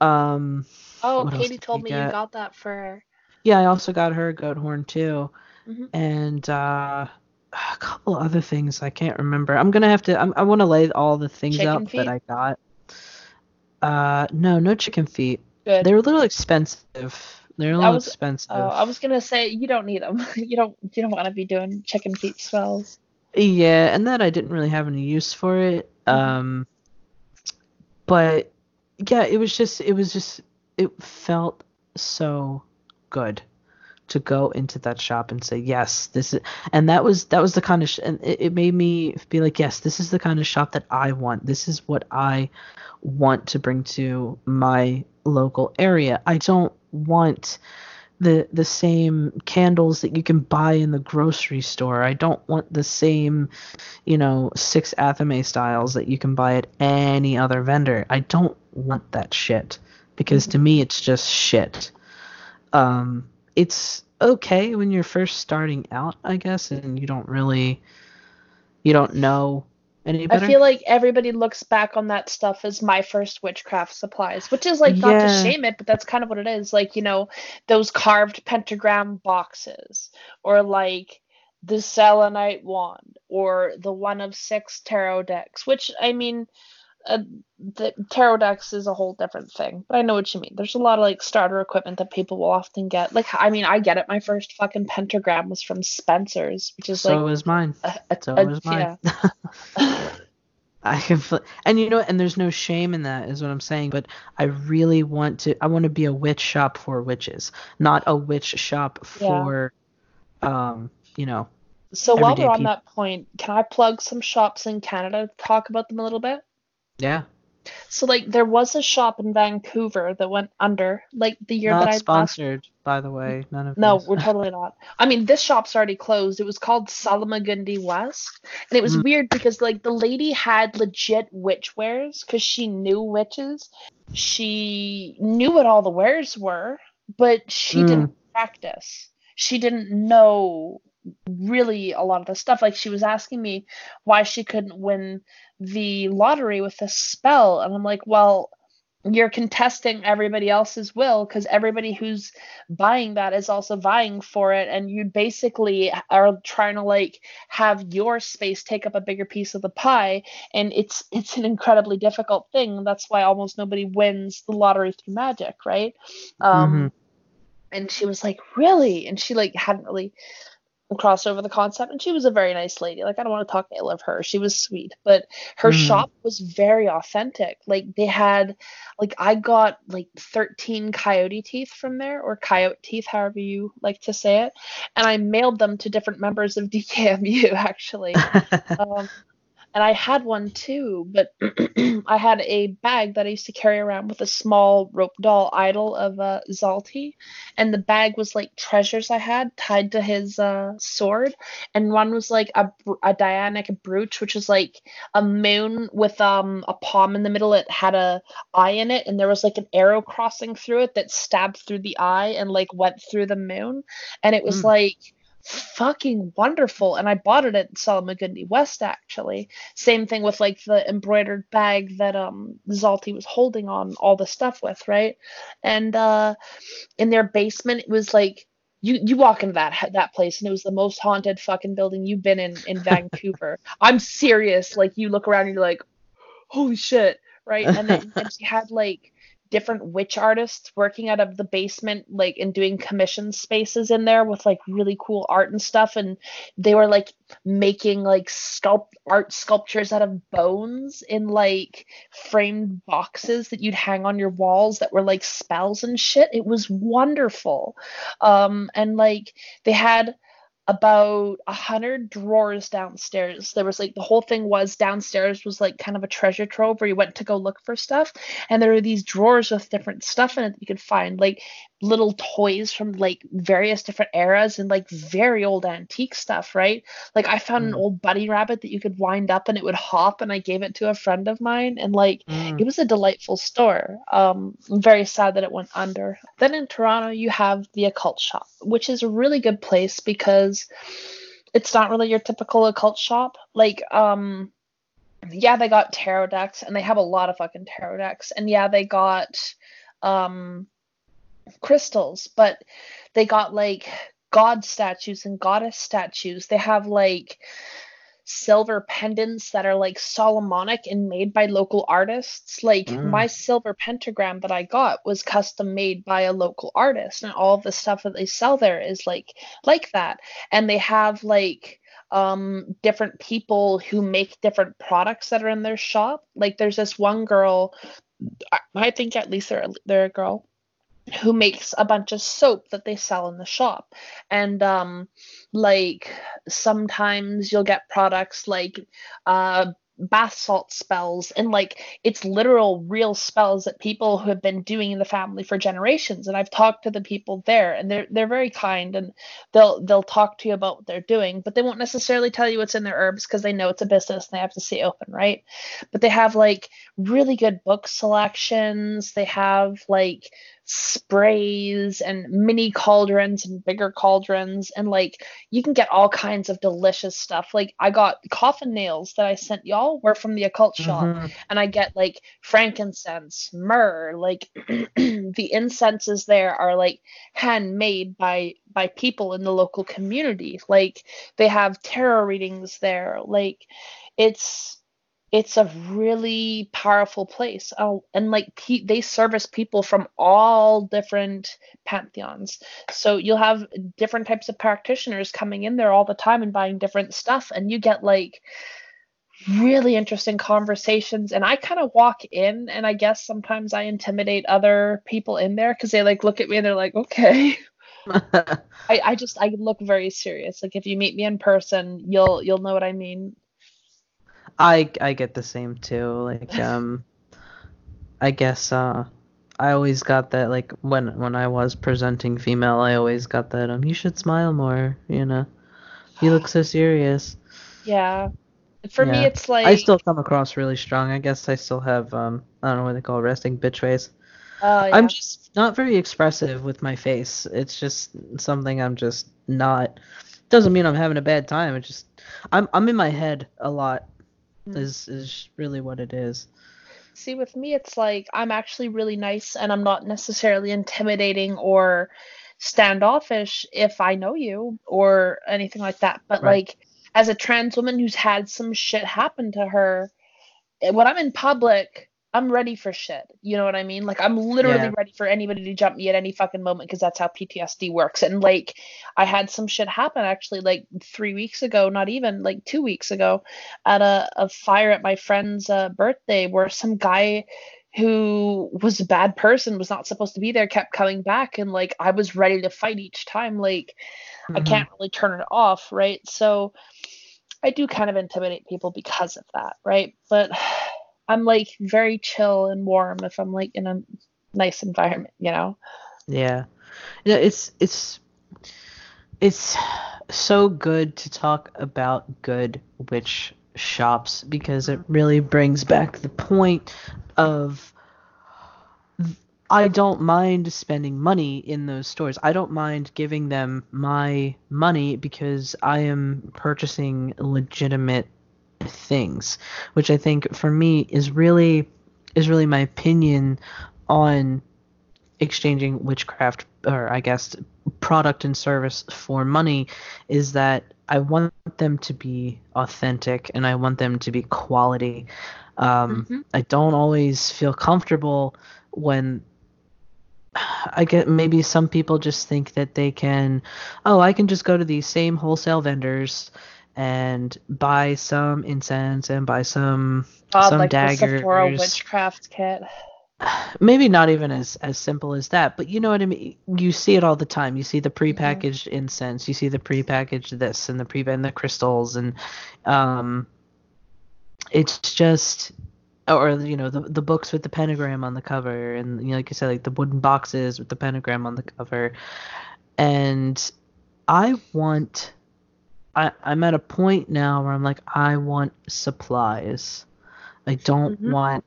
um oh katie told me get? you got that for yeah i also got her a goat horn too mm-hmm. and uh, a couple other things I can't remember. I'm gonna have to. I'm, i want to lay all the things chicken out feet? that I got. Uh, no, no chicken feet. Good. They're a little expensive. They're a little was, expensive. Oh, I was gonna say you don't need them. you don't. You don't want to be doing chicken feet swells. Yeah, and that I didn't really have any use for it. Mm-hmm. Um, but yeah, it was just. It was just. It felt so good to go into that shop and say yes this is and that was that was the kind of sh- and it, it made me be like yes this is the kind of shop that i want this is what i want to bring to my local area i don't want the the same candles that you can buy in the grocery store. I don't want the same, you know, six Athame styles that you can buy at any other vendor. I don't want that shit because to me it's just shit. Um, it's okay when you're first starting out, I guess, and you don't really you don't know any better. I feel like everybody looks back on that stuff as my first witchcraft supplies, which is like not yeah. to shame it, but that's kind of what it is. Like, you know, those carved pentagram boxes or like the selenite wand or the one of six tarot decks, which I mean, uh, the tarot decks is a whole different thing, but I know what you mean. There's a lot of like starter equipment that people will often get. Like, I mean, I get it. My first fucking pentagram was from Spencer's, which is so like so was mine. A, a, so was mine. Yeah. I can, and you know, and there's no shame in that, is what I'm saying. But I really want to. I want to be a witch shop for witches, not a witch shop for, yeah. um, you know. So while we're on people. that point, can I plug some shops in Canada to talk about them a little bit? Yeah. So like there was a shop in Vancouver that went under like the year not that I sponsored left. by the way none of no we're totally not I mean this shop's already closed it was called Salmagundi West and it was mm. weird because like the lady had legit witch wares because she knew witches she knew what all the wares were but she mm. didn't practice she didn't know really a lot of the stuff. Like she was asking me why she couldn't win the lottery with a spell, and I'm like, well, you're contesting everybody else's will because everybody who's buying that is also vying for it and you basically are trying to like have your space take up a bigger piece of the pie and it's it's an incredibly difficult thing that's why almost nobody wins the lottery through magic right um mm-hmm. and she was like really and she like hadn't really cross over the concept and she was a very nice lady. Like i don't want to talk ill of her. She was sweet. But her mm. shop was very authentic. Like they had like i got like 13 coyote teeth from there or coyote teeth however you like to say it and i mailed them to different members of dkmu actually. Um, and I had one too, but I had a bag that I used to carry around with a small rope doll idol of uh, Zalti, and the bag was like treasures I had tied to his uh, sword, and one was like a, a Dianic brooch, which is like a moon with um a palm in the middle. It had a eye in it, and there was like an arrow crossing through it that stabbed through the eye and like went through the moon, and it was mm. like fucking wonderful. And i bought it at salmagundi west actually. Same thing with like the embroidered bag that um zalti was holding on all the stuff with right? And uh in their basement it was like you you walk into that that place and it was the most haunted fucking building you've been in in vancouver. I'm serious. Like you look around and you're like holy shit right? And then and she had like different witch artists working out of the basement like and doing commission spaces in there with like really cool art and stuff and they were like making like sculpt art sculptures out of bones in like framed boxes that you'd hang on your walls that were like spells and shit. It was wonderful. Um and like they had about a hundred drawers downstairs. There was like the whole thing was downstairs was like kind of a treasure trove where you went to go look for stuff, and there were these drawers with different stuff in it that you could find, like little toys from like various different eras and like very old antique stuff, right? Like I found mm. an old bunny rabbit that you could wind up and it would hop, and I gave it to a friend of mine, and like mm. it was a delightful store. Um, I'm very sad that it went under. Then in Toronto, you have the occult shop, which is a really good place because it's not really your typical occult shop. Like, um, yeah, they got tarot decks, and they have a lot of fucking tarot decks, and yeah, they got um crystals, but they got like god statues and goddess statues. They have like silver pendants that are like Solomonic and made by local artists. Like mm. my silver pentagram that I got was custom made by a local artist and all the stuff that they sell there is like like that. And they have like um different people who make different products that are in their shop. Like there's this one girl I think at least they're they're a girl who makes a bunch of soap that they sell in the shop. And um like sometimes you'll get products like uh bath salt spells. And like it's literal real spells that people who have been doing in the family for generations. And I've talked to the people there and they're they're very kind and they'll they'll talk to you about what they're doing but they won't necessarily tell you what's in their herbs because they know it's a business and they have to stay open right? But they have like really good book selections. They have like sprays and mini cauldrons and bigger cauldrons. And like you can get all kinds of delicious stuff. Like i got coffin nails that i sent y'all were from the occult shop. Mm-hmm. and i get like frankincense myrrh like the incenses there are like handmade by by people in the local community. Like they have tarot readings there. Like it's it's a really powerful place oh, and like pe- they service people from all different pantheons so you'll have different types of practitioners coming in there all the time and buying different stuff and you get like really interesting conversations and i kind of walk in and i guess sometimes i intimidate other people in there because they like look at me and they're like okay I, I just I look very serious. Like if you meet me in person, you'll you'll know what I mean. I I get the same too. Like um, I guess uh, I always got that like when when I was presenting female, I always got that um, you should smile more. You know, you look so serious. Yeah. For yeah. me, it's like I still come across really strong. I guess I still have um, I don't know what they call it, resting bitch face. Oh, yeah. I'm just not very expressive with my face. It's just something I'm just not. Doesn't mean I'm having a bad time. It's just I'm I'm in my head a lot. Mm. Is is really what it is. See, with me, it's like I'm actually really nice and I'm not necessarily intimidating or standoffish if I know you or anything like that. But Right. like as a trans woman who's had some shit happen to her, eh, when I'm in public, I'm ready for shit. You know what I mean? Like I'm literally Yeah. ready for anybody to jump me at any fucking moment because that's how PTSD works. And like I had some shit happen actually like three weeks ago, not even like two weeks ago, at a, a fire at my friend's uh, birthday where some guy who was a bad person was not supposed to be there kept coming back and like I was ready to fight each time like I Mhm. can't really turn it off, right? So I do kind of intimidate people because of that, right? But I'm like very chill and warm if I'm like in a nice environment, you know? Yeah. Yeah, it's it's it's so good to talk about good witch shops because it mm-hmm. really brings back the point of I don't mind spending money in those stores. I don't mind giving them my money because I am purchasing legitimate things, which I think for me is really is really my opinion on exchanging witchcraft or I guess product and service for money is that I want them to be authentic and I want them to be quality. Um, Mhm. I don't always feel comfortable when I get maybe some people just think that they can, oh, I can just go to these same wholesale vendors and buy some incense and buy some God, some like the Sephora daggers. witchcraft kit. maybe not even as as simple as that but you know what i mean? You see it all the time. You see the prepackaged incense. You see the prepackaged this and the pre and the crystals and um it's just or you know the the books with the pentagram on the cover and you know, like you said like the wooden boxes with the pentagram on the cover. And i want i i'm at a point now where i'm like i want supplies. I don't Mhm. want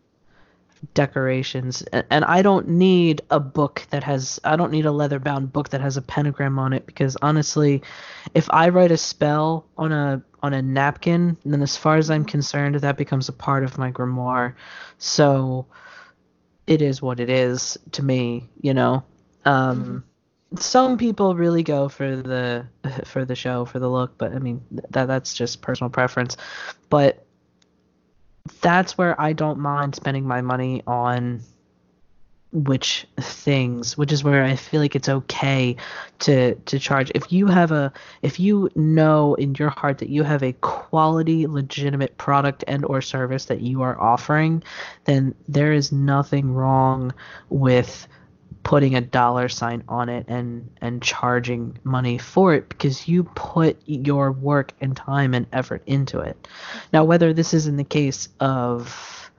decorations. A- and I don't need a book that has I don't need a leather bound book that has a pentagram on it because honestly if I write a spell on a on a napkin then as far as I'm concerned that becomes a part of my grimoire. So it is what it is to me you know? Um some people really go for the for the show for the look but I mean that that's just personal preference but that's where I don't mind spending my money on which things, which is where I feel like it's okay to to charge. If you have a if you know in your heart that you have a quality legitimate product and or service that you are offering, then there is nothing wrong with putting a dollar sign on it and and charging money for it because you put your work and time and effort into it. Now whether this is in the case of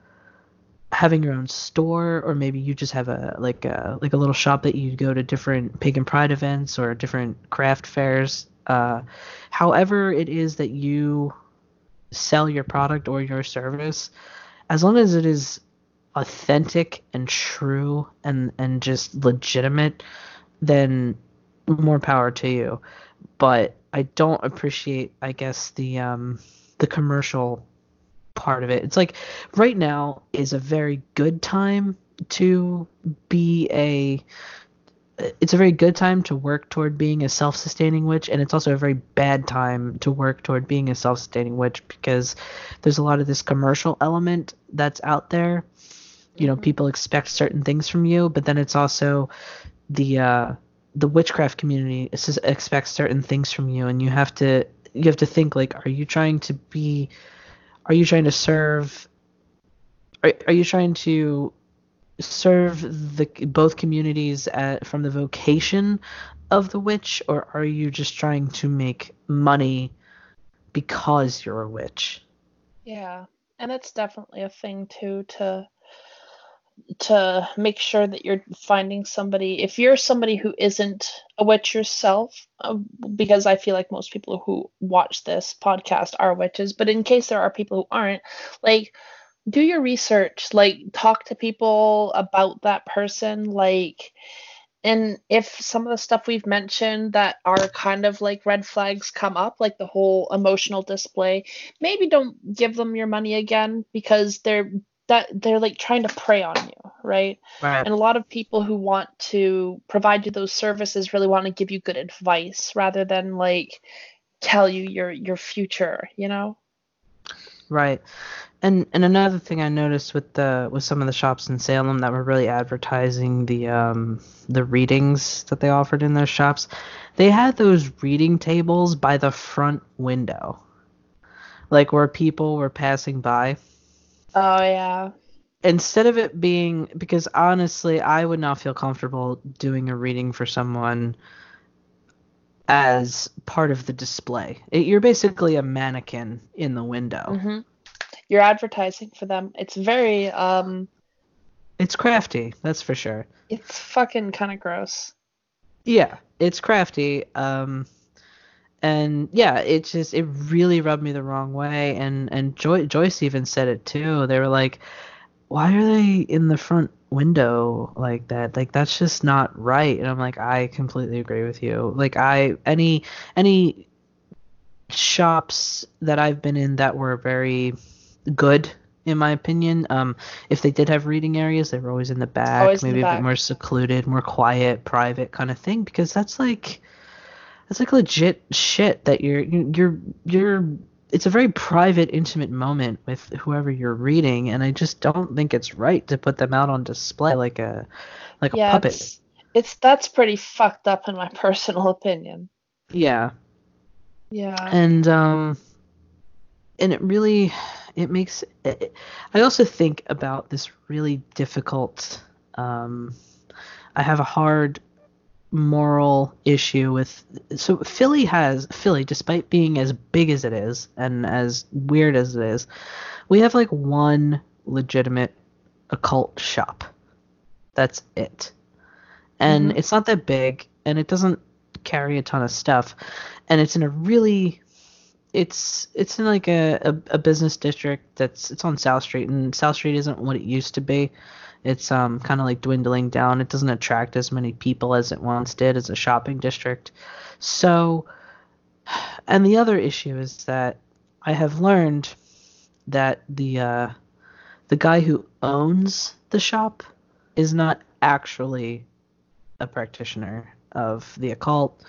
having your own store or maybe you just have a like a like a little shop that you go to different pagan pride events or different craft fairs uh however it is that you sell your product or your service as long as it is authentic and true and and just legitimate then more power to you. But i don't appreciate i guess the um the commercial part of it. It's like right now is a very good time to be a it's a very good time to work toward being a self-sustaining witch and it's also a very bad time to work toward being a self-sustaining witch because there's a lot of this commercial element that's out there you know people expect certain things from you but then it's also the uh the witchcraft community expects certain things from you and you have to you have to think like are you trying to be are you trying to serve are, are you trying to serve the both communities at, from the vocation of the witch or are you just trying to make money because you're a witch Yeah. And it's definitely a thing too to to make sure that you're finding somebody if you're somebody who isn't a witch yourself uh, because i feel like most people who watch this podcast are witches but in case there are people who aren't like do your research like talk to people about that person like and if some of the stuff we've mentioned that are kind of like red flags come up like the whole emotional display maybe don't give them your money again because they're that they're like trying to prey on you, right? Right. And a lot of people who want to provide you those services really want to give you good advice rather than like tell you your your future, you know? Right. And and another thing I noticed with the with some of the shops in Salem that were really advertising the um the readings that they offered in their shops, they had those reading tables by the front window. Like where people were passing by. Oh yeah. Instead of it being because honestly, I would not feel comfortable doing a reading for someone as part of the display. It, you're basically a mannequin in the window. hmm You're advertising for them. It's very um It's crafty, that's for sure. it's fucking kind of gross. Yeah, it's crafty. Um, and yeah, it just it really rubbed me the wrong way. And and Joy, Joyce even said it too. They were like, "Why are they in the front window like that? Like that's just not right." And I'm like, I completely agree with you. Like I any any shops that I've been in that were very good in my opinion. Um, if they did have reading areas, they were always in the back, Always maybe the a bit more secluded, more quiet, private kind of thing. Because that's like, that's like legit shit that you're you're you're. It's a very private, intimate moment with whoever you're reading, and I just don't think it's right to put them out on display like a like a puppet. it's, it's that's pretty fucked up in my personal opinion. Yeah, Yeah. and um and it really it makes it, i also think about this really difficult um i have a hard moral issue with so philly has philly despite being as big as it is and as weird as it is we have like one legitimate occult shop that's it and Mhm. it's not that big and it doesn't carry a ton of stuff and it's in a really it's it's in like a, a, a business district that's it's on South Street and South Street isn't what it used to be. It's um kind of like dwindling down. It doesn't attract as many people as it once did as a shopping district. So and the other issue is that I have learned that the uh the guy who owns the shop is not actually a practitioner of the occult,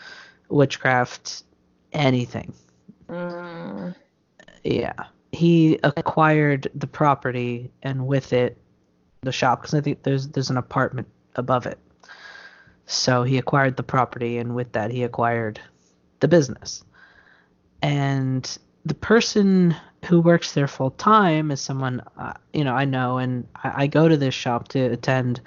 witchcraft, anything. Mm, Yeah. He acquired the property and with it the shop because I think there's there's an apartment above it. So he acquired the property and with that he acquired the business. And the person who works there full time is someone uh, you know I know and I, I go to this shop to attend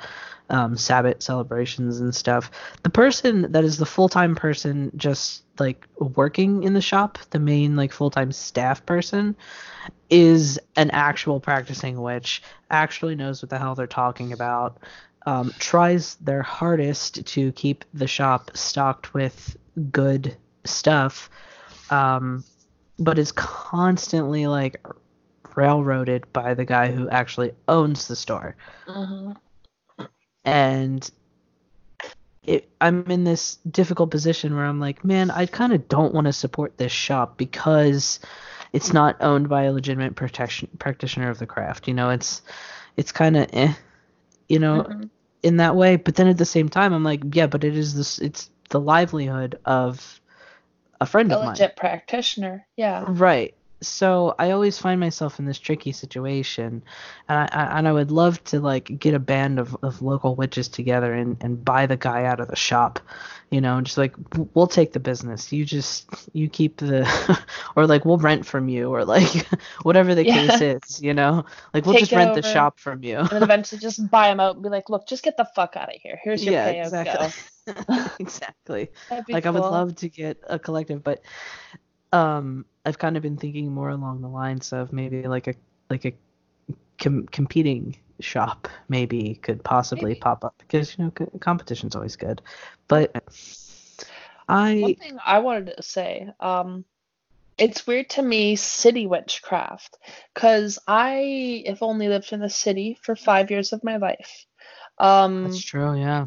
um, Sabbath celebrations and stuff. The person that is the full time person just like working in the shop, the main like full time staff person, is an actual practicing witch, actually knows what the hell they're talking about, um, tries their hardest to keep the shop stocked with good stuff, um, but is constantly like railroaded by the guy who actually owns the store mhm. And it, I'm in this difficult position where I'm like, man, I kind of don't want to support this shop because it's not owned by a legitimate protection practitioner of the craft. You know, it's it's kind of eh, you know, Mhm. in that way. But then at the same time, I'm like, yeah, but it is this, it's the livelihood of a friend A of mine. legit practitioner. Yeah. Right. So I always find myself in this tricky situation, and I, I and I would love to like get a band of, of local witches together and, and buy the guy out of the shop, you know, just like we'll take the business. You just you keep the, or like we'll rent from you, or like whatever the Yeah. case is, you know, like we'll Take just rent the shop from you. And eventually just buy them out and be like, look, just get the fuck out of here. Here's your yeah, payout. exactly. Exactly. Like I would love to get a collective, but um, I've kind of been thinking more along the lines of maybe like a like a com- competing shop maybe could possibly Maybe. pop up because you know co- competition's always good, but I One thing I wanted to say, um, it's weird to me city witchcraft because I have only lived in the city for five years of my life. Um, that's true, yeah.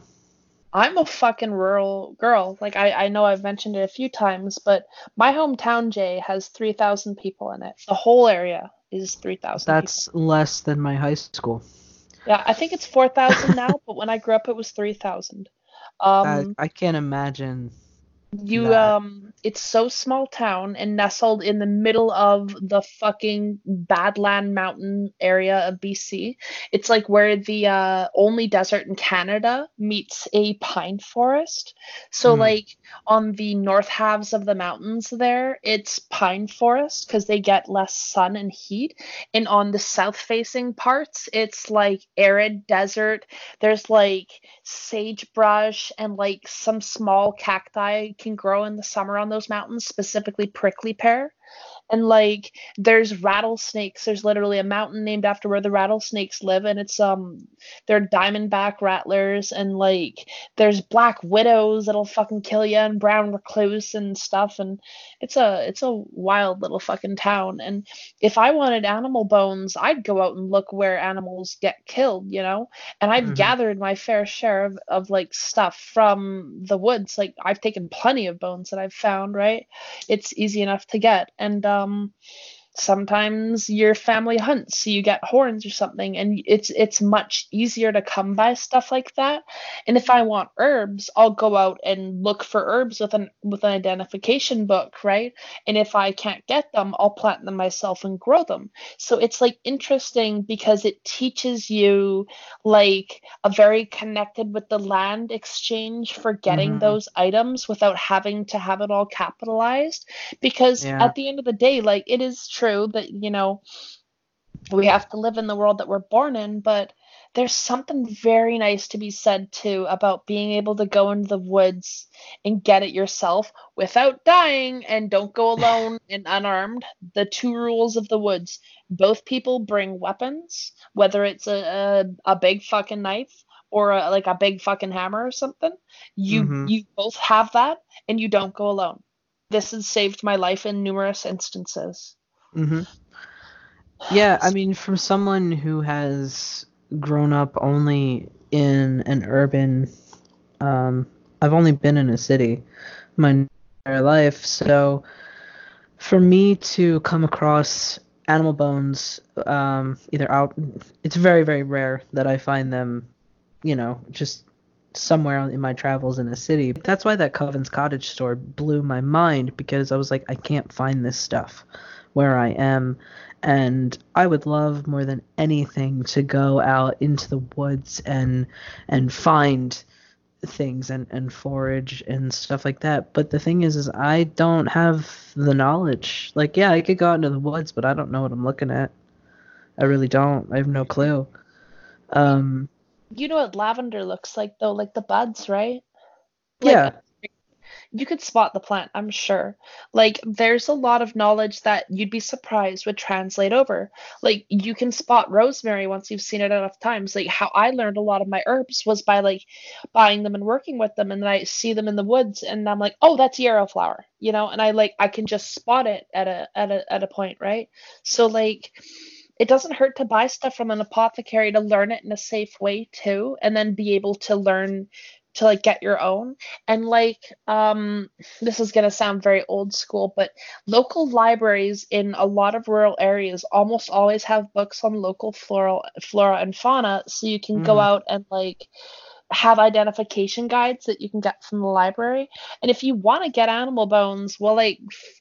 I'm a fucking rural girl. Like I, I know I've mentioned it a few times, but my hometown, Jay, has 3,000 people in it. The whole area is 3,000. That's people. less than my high school. Yeah, I think it's 4,000 now, but when I grew up, it was 3,000. Um, I, I can't imagine you um it's so small town and nestled in the middle of the fucking Badland Mountain area of BC. It's like where the uh, only desert in Canada meets a pine forest. So mm. like on the north halves of the mountains there, it's pine forest because they get less sun and heat. And on the south facing parts, it's like arid desert. There's like sagebrush and like some small cacti can grow in the summer on those mountains, specifically prickly pear and like there's rattlesnakes. There's literally a mountain named after where the rattlesnakes live and it's um they're diamondback rattlers and like there's black widows that'll fucking kill you and brown recluse and stuff and it's a it's a wild little fucking town. And if i wanted animal bones i'd go out and look where animals get killed you know? And i've mm-hmm. gathered my fair share of, of like stuff from the woods. Like i've taken plenty of bones that i've found right? It's easy enough to get. And um, um, sometimes your family hunts so you get horns or something and it's it's much easier to come by stuff like that and if i want herbs i'll go out and look for herbs with an with an identification book right and if i can't get them i'll plant them myself and grow them so it's like interesting because it teaches you like a very connected with the land exchange for getting mm-hmm. those items without having to have it all capitalized because yeah. at the end of the day like it is true true that, you know, we have to live in the world that we're born in, but there's something very nice to be said too about being able to go into the woods and get it yourself without dying and don't go alone and unarmed. The two rules of the woods both people bring weapons, whether it's a, a, a big fucking knife or a, like a big fucking hammer or something. You mm-hmm. you both have that and you don't go alone. This has saved my life in numerous instances. Mm-hmm. Yeah, I mean, from someone who has grown up only in an urban, um, I've only been in a city my entire life, so for me to come across animal bones, um, either out, it's very very rare that I find them, you know, just somewhere in my travels in a city. That's why that Coven's Cottage store blew my mind because I was like, I can't find this stuff where I am. And I would love more than anything to go out into the woods and and find things and, and forage and stuff like that. But the thing is is I don't have the knowledge. Like yeah, I could go out into the woods, but I don't know what I'm looking at. I really don't. I have no clue. Um you know what lavender looks like though, like the buds, right? Like, yeah you could spot the plant, I'm sure. Like, there's a lot of knowledge that you'd be surprised would translate over. Like, you can spot rosemary once you've seen it enough times. Like, how I learned a lot of my herbs was by like buying them and working with them, and then I see them in the woods, and I'm like, oh, that's yarrow flower, you know, and I like I can just spot it at a at a at a point, right? So like it doesn't hurt to buy stuff from an apothecary to learn it in a safe way too and then be able to learn to like get your own and like um this is going to sound very old school but local libraries in a lot of rural areas almost always have books on local floral flora and fauna so you can mm. go out and like have identification guides that you can get from the library. And if you want to get animal bones, well, like,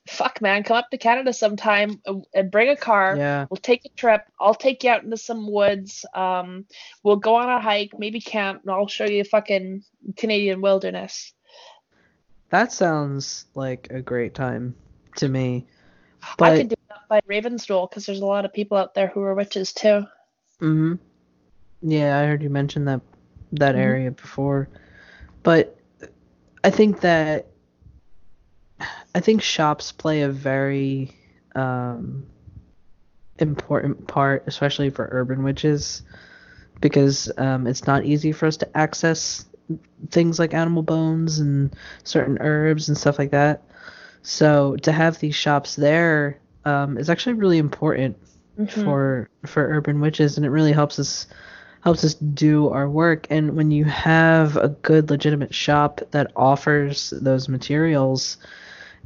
fuck, man, come up to Canada sometime and bring a car. Yeah. We'll take a trip. I'll take you out into some woods. Um, we'll go on a hike, maybe camp, and I'll show you fucking Canadian wilderness. That sounds like a great time to me. But... I could do that by Ravensdale because there's a lot of people out there who are witches too. Mm-hmm. Yeah, I heard you mention that that mm-hmm. area before. But I think that I think shops play a very um, important part, especially for urban witches, because um, it's not easy for us to access things like animal bones and certain herbs and stuff like that. So to have these shops there um, is actually really important mm-hmm. for for urban witches, and it really helps us helps us do our work. And when you have a good, legitimate shop that offers those materials,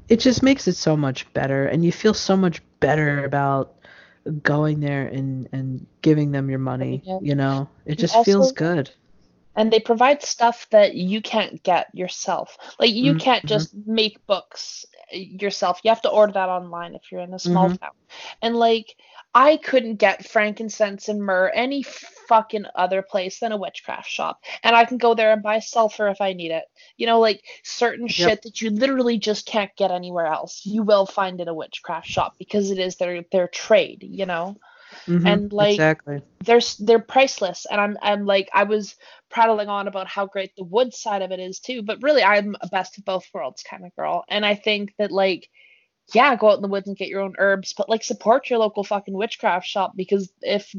it just makes it so much better. And you feel so much better about going there and and giving them your money. Yeah. You know, it just also- feels good. and they provide stuff that you can't get yourself. Like you Mhm, can't just make books uh, yourself. You have to order that online if you're in a small Mhm. town. And like I couldn't get frankincense and myrrh any fucking other place than a witchcraft shop. And I can go there and buy sulfur if I need it. You know, like certain shit that you literally just can't get anywhere else. You will find in a witchcraft shop because it is their their trade, you know Mhm, and, like, exactly. they're they're priceless and I'm I'm like I was prattling on about how great the wood side of it is too but really I'm a best of both worlds kind of girl and I think that like yeah go out in the woods and get your own herbs but like support your local fucking witchcraft shop because if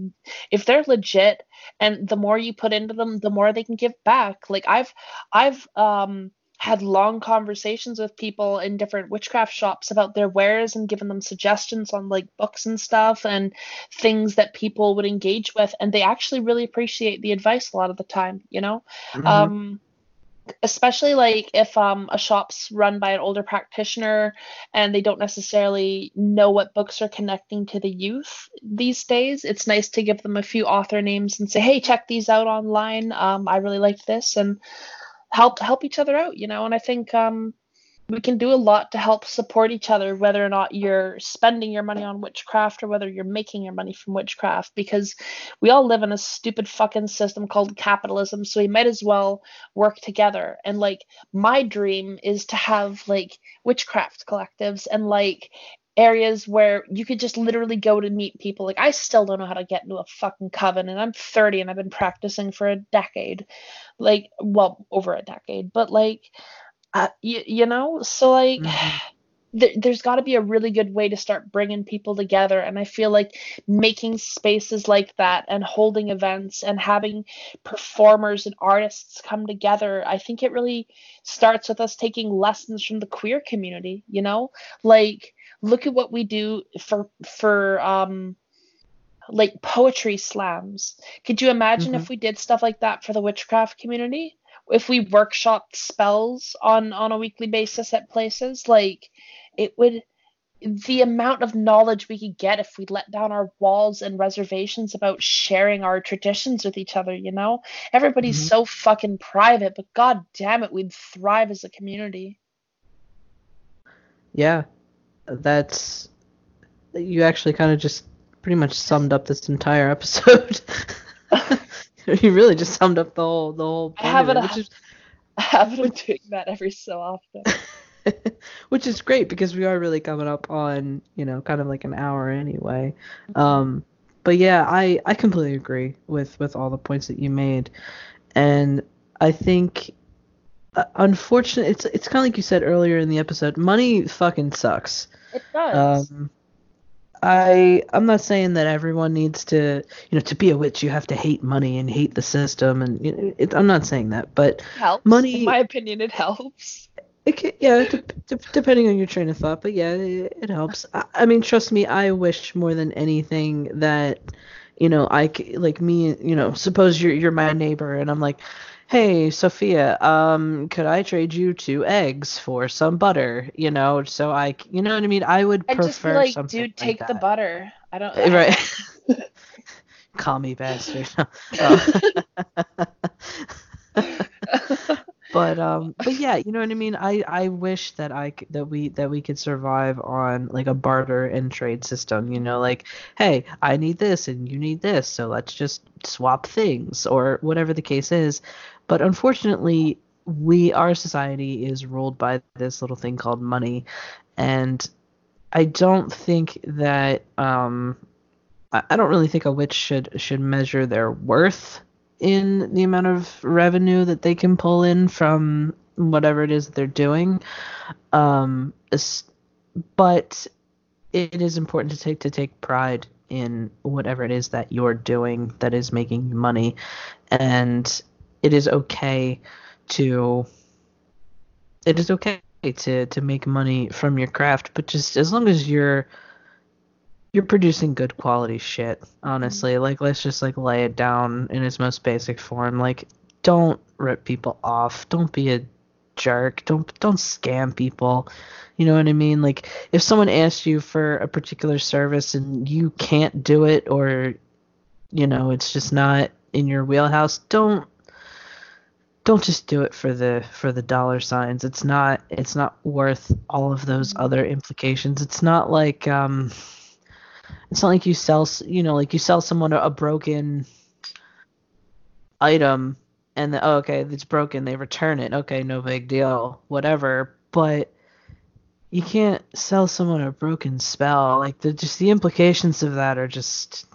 if they're legit and the more you put into them the more they can give back like I've I've um had long conversations with people in different witchcraft shops about their wares and given them suggestions on like books and stuff and things that people would engage with and they actually really appreciate the advice a lot of the time you know Mhm. um especially like if um a shop's run by an older practitioner and they don't necessarily know what books are connecting to the youth these days it's nice to give them a few author names and say hey check these out online. Um i really liked this and help help each other out you know and i think um we can do a lot to help support each other whether or not you're spending your money on witchcraft or whether you're making your money from witchcraft because we all live in a stupid fucking system called capitalism so we might as well work together. And like my dream is to have like witchcraft collectives and like areas where you could just literally go to meet people. Like i still don't know how to get into a fucking coven and i'm 30 and i've been practicing for a decade. Like well over a decade but like uh, you, you know so like Mhm. there, there's got to be a really good way to start bringing people together and i feel like making spaces like that and holding events and having performers and artists come together i think it really starts with us taking lessons from the queer community you know? Like look at what we do for for um like poetry slams. Could you imagine if we did stuff like that for the witchcraft community if we workshopped spells on on a weekly basis at places like it would the amount of knowledge we could get if we let down our walls and reservations about sharing our traditions with each other you know everybody's Mhm. so fucking private but god damn it we'd thrive as a community Yeah, that's you actually kind of just pretty much summed up this entire episode. you really just summed up the whole the whole I point have of it- which is i haven't been doing that every so often which is great because we are really coming up on you know kind of like an hour anyway. Um, but yeah, I I completely agree with with all the points that you made, and I think. Uh, unfortunately, it's it's kind of like you said earlier in the episode. Money fucking sucks. it does Um, I I'm not saying that everyone needs to you know to be a witch you have to hate money and hate the system and you know, it, I'm not saying that, but helps money- in my opinion it helps it can, yeah de- de- depending on your train of thought, but yeah it, it helps. I, I mean trust me, I wish more than anything that you know I like me you know suppose you're you're my neighbor and I'm like. Hey Sophia, um, could I trade you two eggs for some butter? You know, so i you know what I mean. I would i'd prefer just be like something dude like take the that. butter i don't Uh, Right. Call me bastard. But um but yeah, you know what I mean? I I wish that i that we that we could survive on like a barter and trade system, you know, like hey, I need this and you need this, so let's just swap things or whatever the case is. But unfortunately, we our society is ruled by this little thing called money and I don't think that um I don't really think a witch should should measure their worth in the amount of revenue that they can pull in from whatever it is that they're doing. Um, but it is important to take to take pride in whatever it is that you're doing that is making money, and it is okay to it is okay to to make money from your craft, but just as long as you're you're producing good quality shit, honestly. Mm-hmm. Like let's just like lay it down in its most basic form. Like don't rip people off. Don't be a jerk. Don't don't scam people. You know what I mean? Like if someone asks you for a particular service and you can't do it or you know, it's just not in your wheelhouse, don't don't just do it for the for the dollar signs. It's not it's not worth all of those other implications. It's not like um it's not like you sell you know like you sell someone a, a broken item and the, oh, okay it's broken they return it. Okay no big deal whatever. But you can't sell someone a broken spell. Like the just the implications of that are just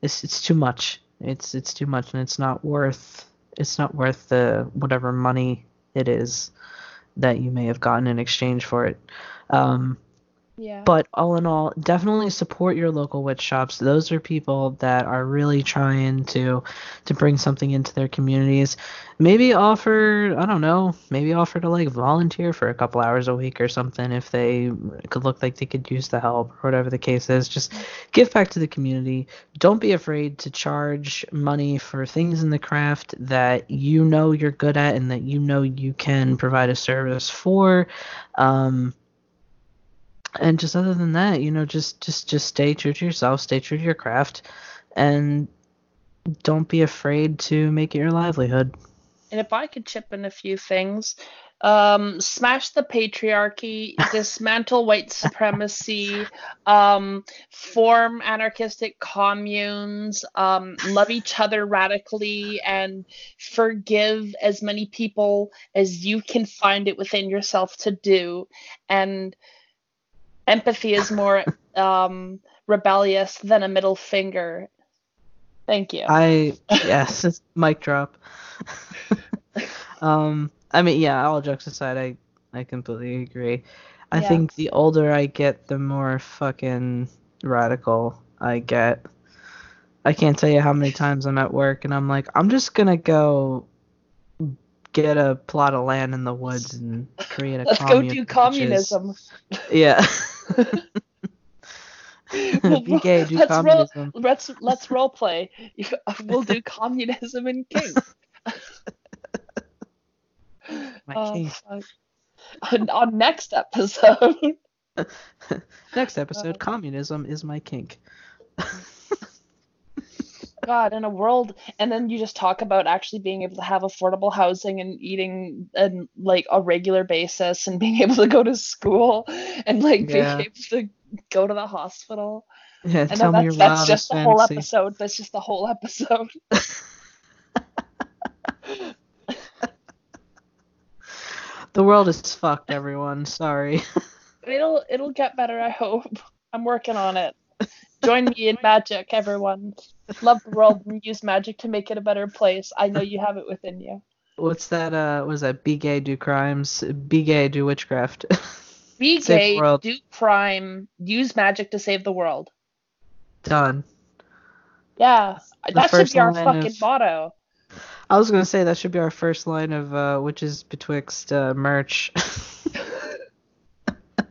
it's it's too much. It's it's too much and it's not worth it's not worth the whatever money it is that you may have gotten in exchange for it. Um, yeah. But all in all, definitely support your local witch shops. Those are people that are really trying to to bring something into their communities. Maybe offer, I don't know, maybe offer to like volunteer for a couple hours a week or something if they could look like they could use the help or whatever the case is. Just give back to the community. Don't be afraid to charge money for things in the craft that you know you're good at and that you know you can provide a service for. Um, and just other than that, you know, just just just stay true to yourself, stay true to your craft, and don't be afraid to make it your livelihood. And if I could chip in a few things, um, smash the patriarchy, dismantle white supremacy, um, form anarchistic communes, um, love each other radically, and forgive as many people as you can find it within yourself to do. And empathy is more um, rebellious than a middle finger. Thank you. I yes, it's mic drop. um, I mean, yeah. All jokes aside, I I completely agree. I yeah. think the older I get, the more fucking radical I get. I can't tell you how many times I'm at work and I'm like, I'm just gonna go get a plot of land in the woods and create a. Let's go do communism. Is, yeah. Be gay, do let's communism. Role, let's let's role play. We'll do communism and kink. My uh, kink. On, on next episode. next episode, uh, communism is my kink. God, in a world, and then you just talk about actually being able to have affordable housing and eating and like a regular basis and being able to go to school and like yeah. being able to go to the hospital. Yeah, and tell me that's, that's just the fantasy. whole episode. That's just the whole episode. the world is fucked, everyone. Sorry. it'll it'll get better, I hope. I'm working on it. Join me in magic, everyone. Love the world and use magic to make it a better place. I know you have it within you. What's that? Uh, was that? Be gay, do crimes. Be gay, do witchcraft. Be gay, do crime, use magic to save the world. Done. Yeah, the that should be our fucking of, motto. I was gonna say that should be our first line of uh, witches betwixt uh, merch.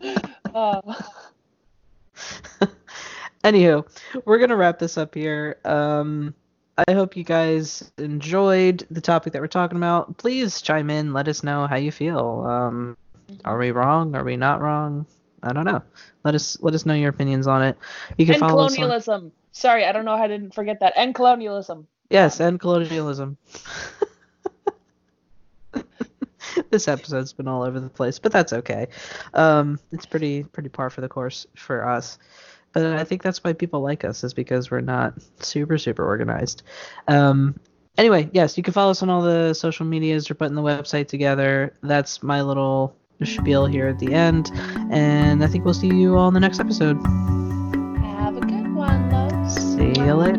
uh. Anywho, we're gonna wrap this up here. Um, I hope you guys enjoyed the topic that we're talking about. Please chime in. Let us know how you feel. Um, are we wrong? Are we not wrong? I don't know. Let us let us know your opinions on it. You can and follow colonialism. On... Sorry, I don't know how I didn't forget that. And colonialism. Yes, and colonialism. this episode's been all over the place, but that's okay. Um, it's pretty pretty par for the course for us. But I think that's why people like us is because we're not super super organized. Um, anyway, yes, you can follow us on all the social medias. We're putting the website together. That's my little spiel here at the end, and I think we'll see you all in the next episode. Have a good one, loves. See you later.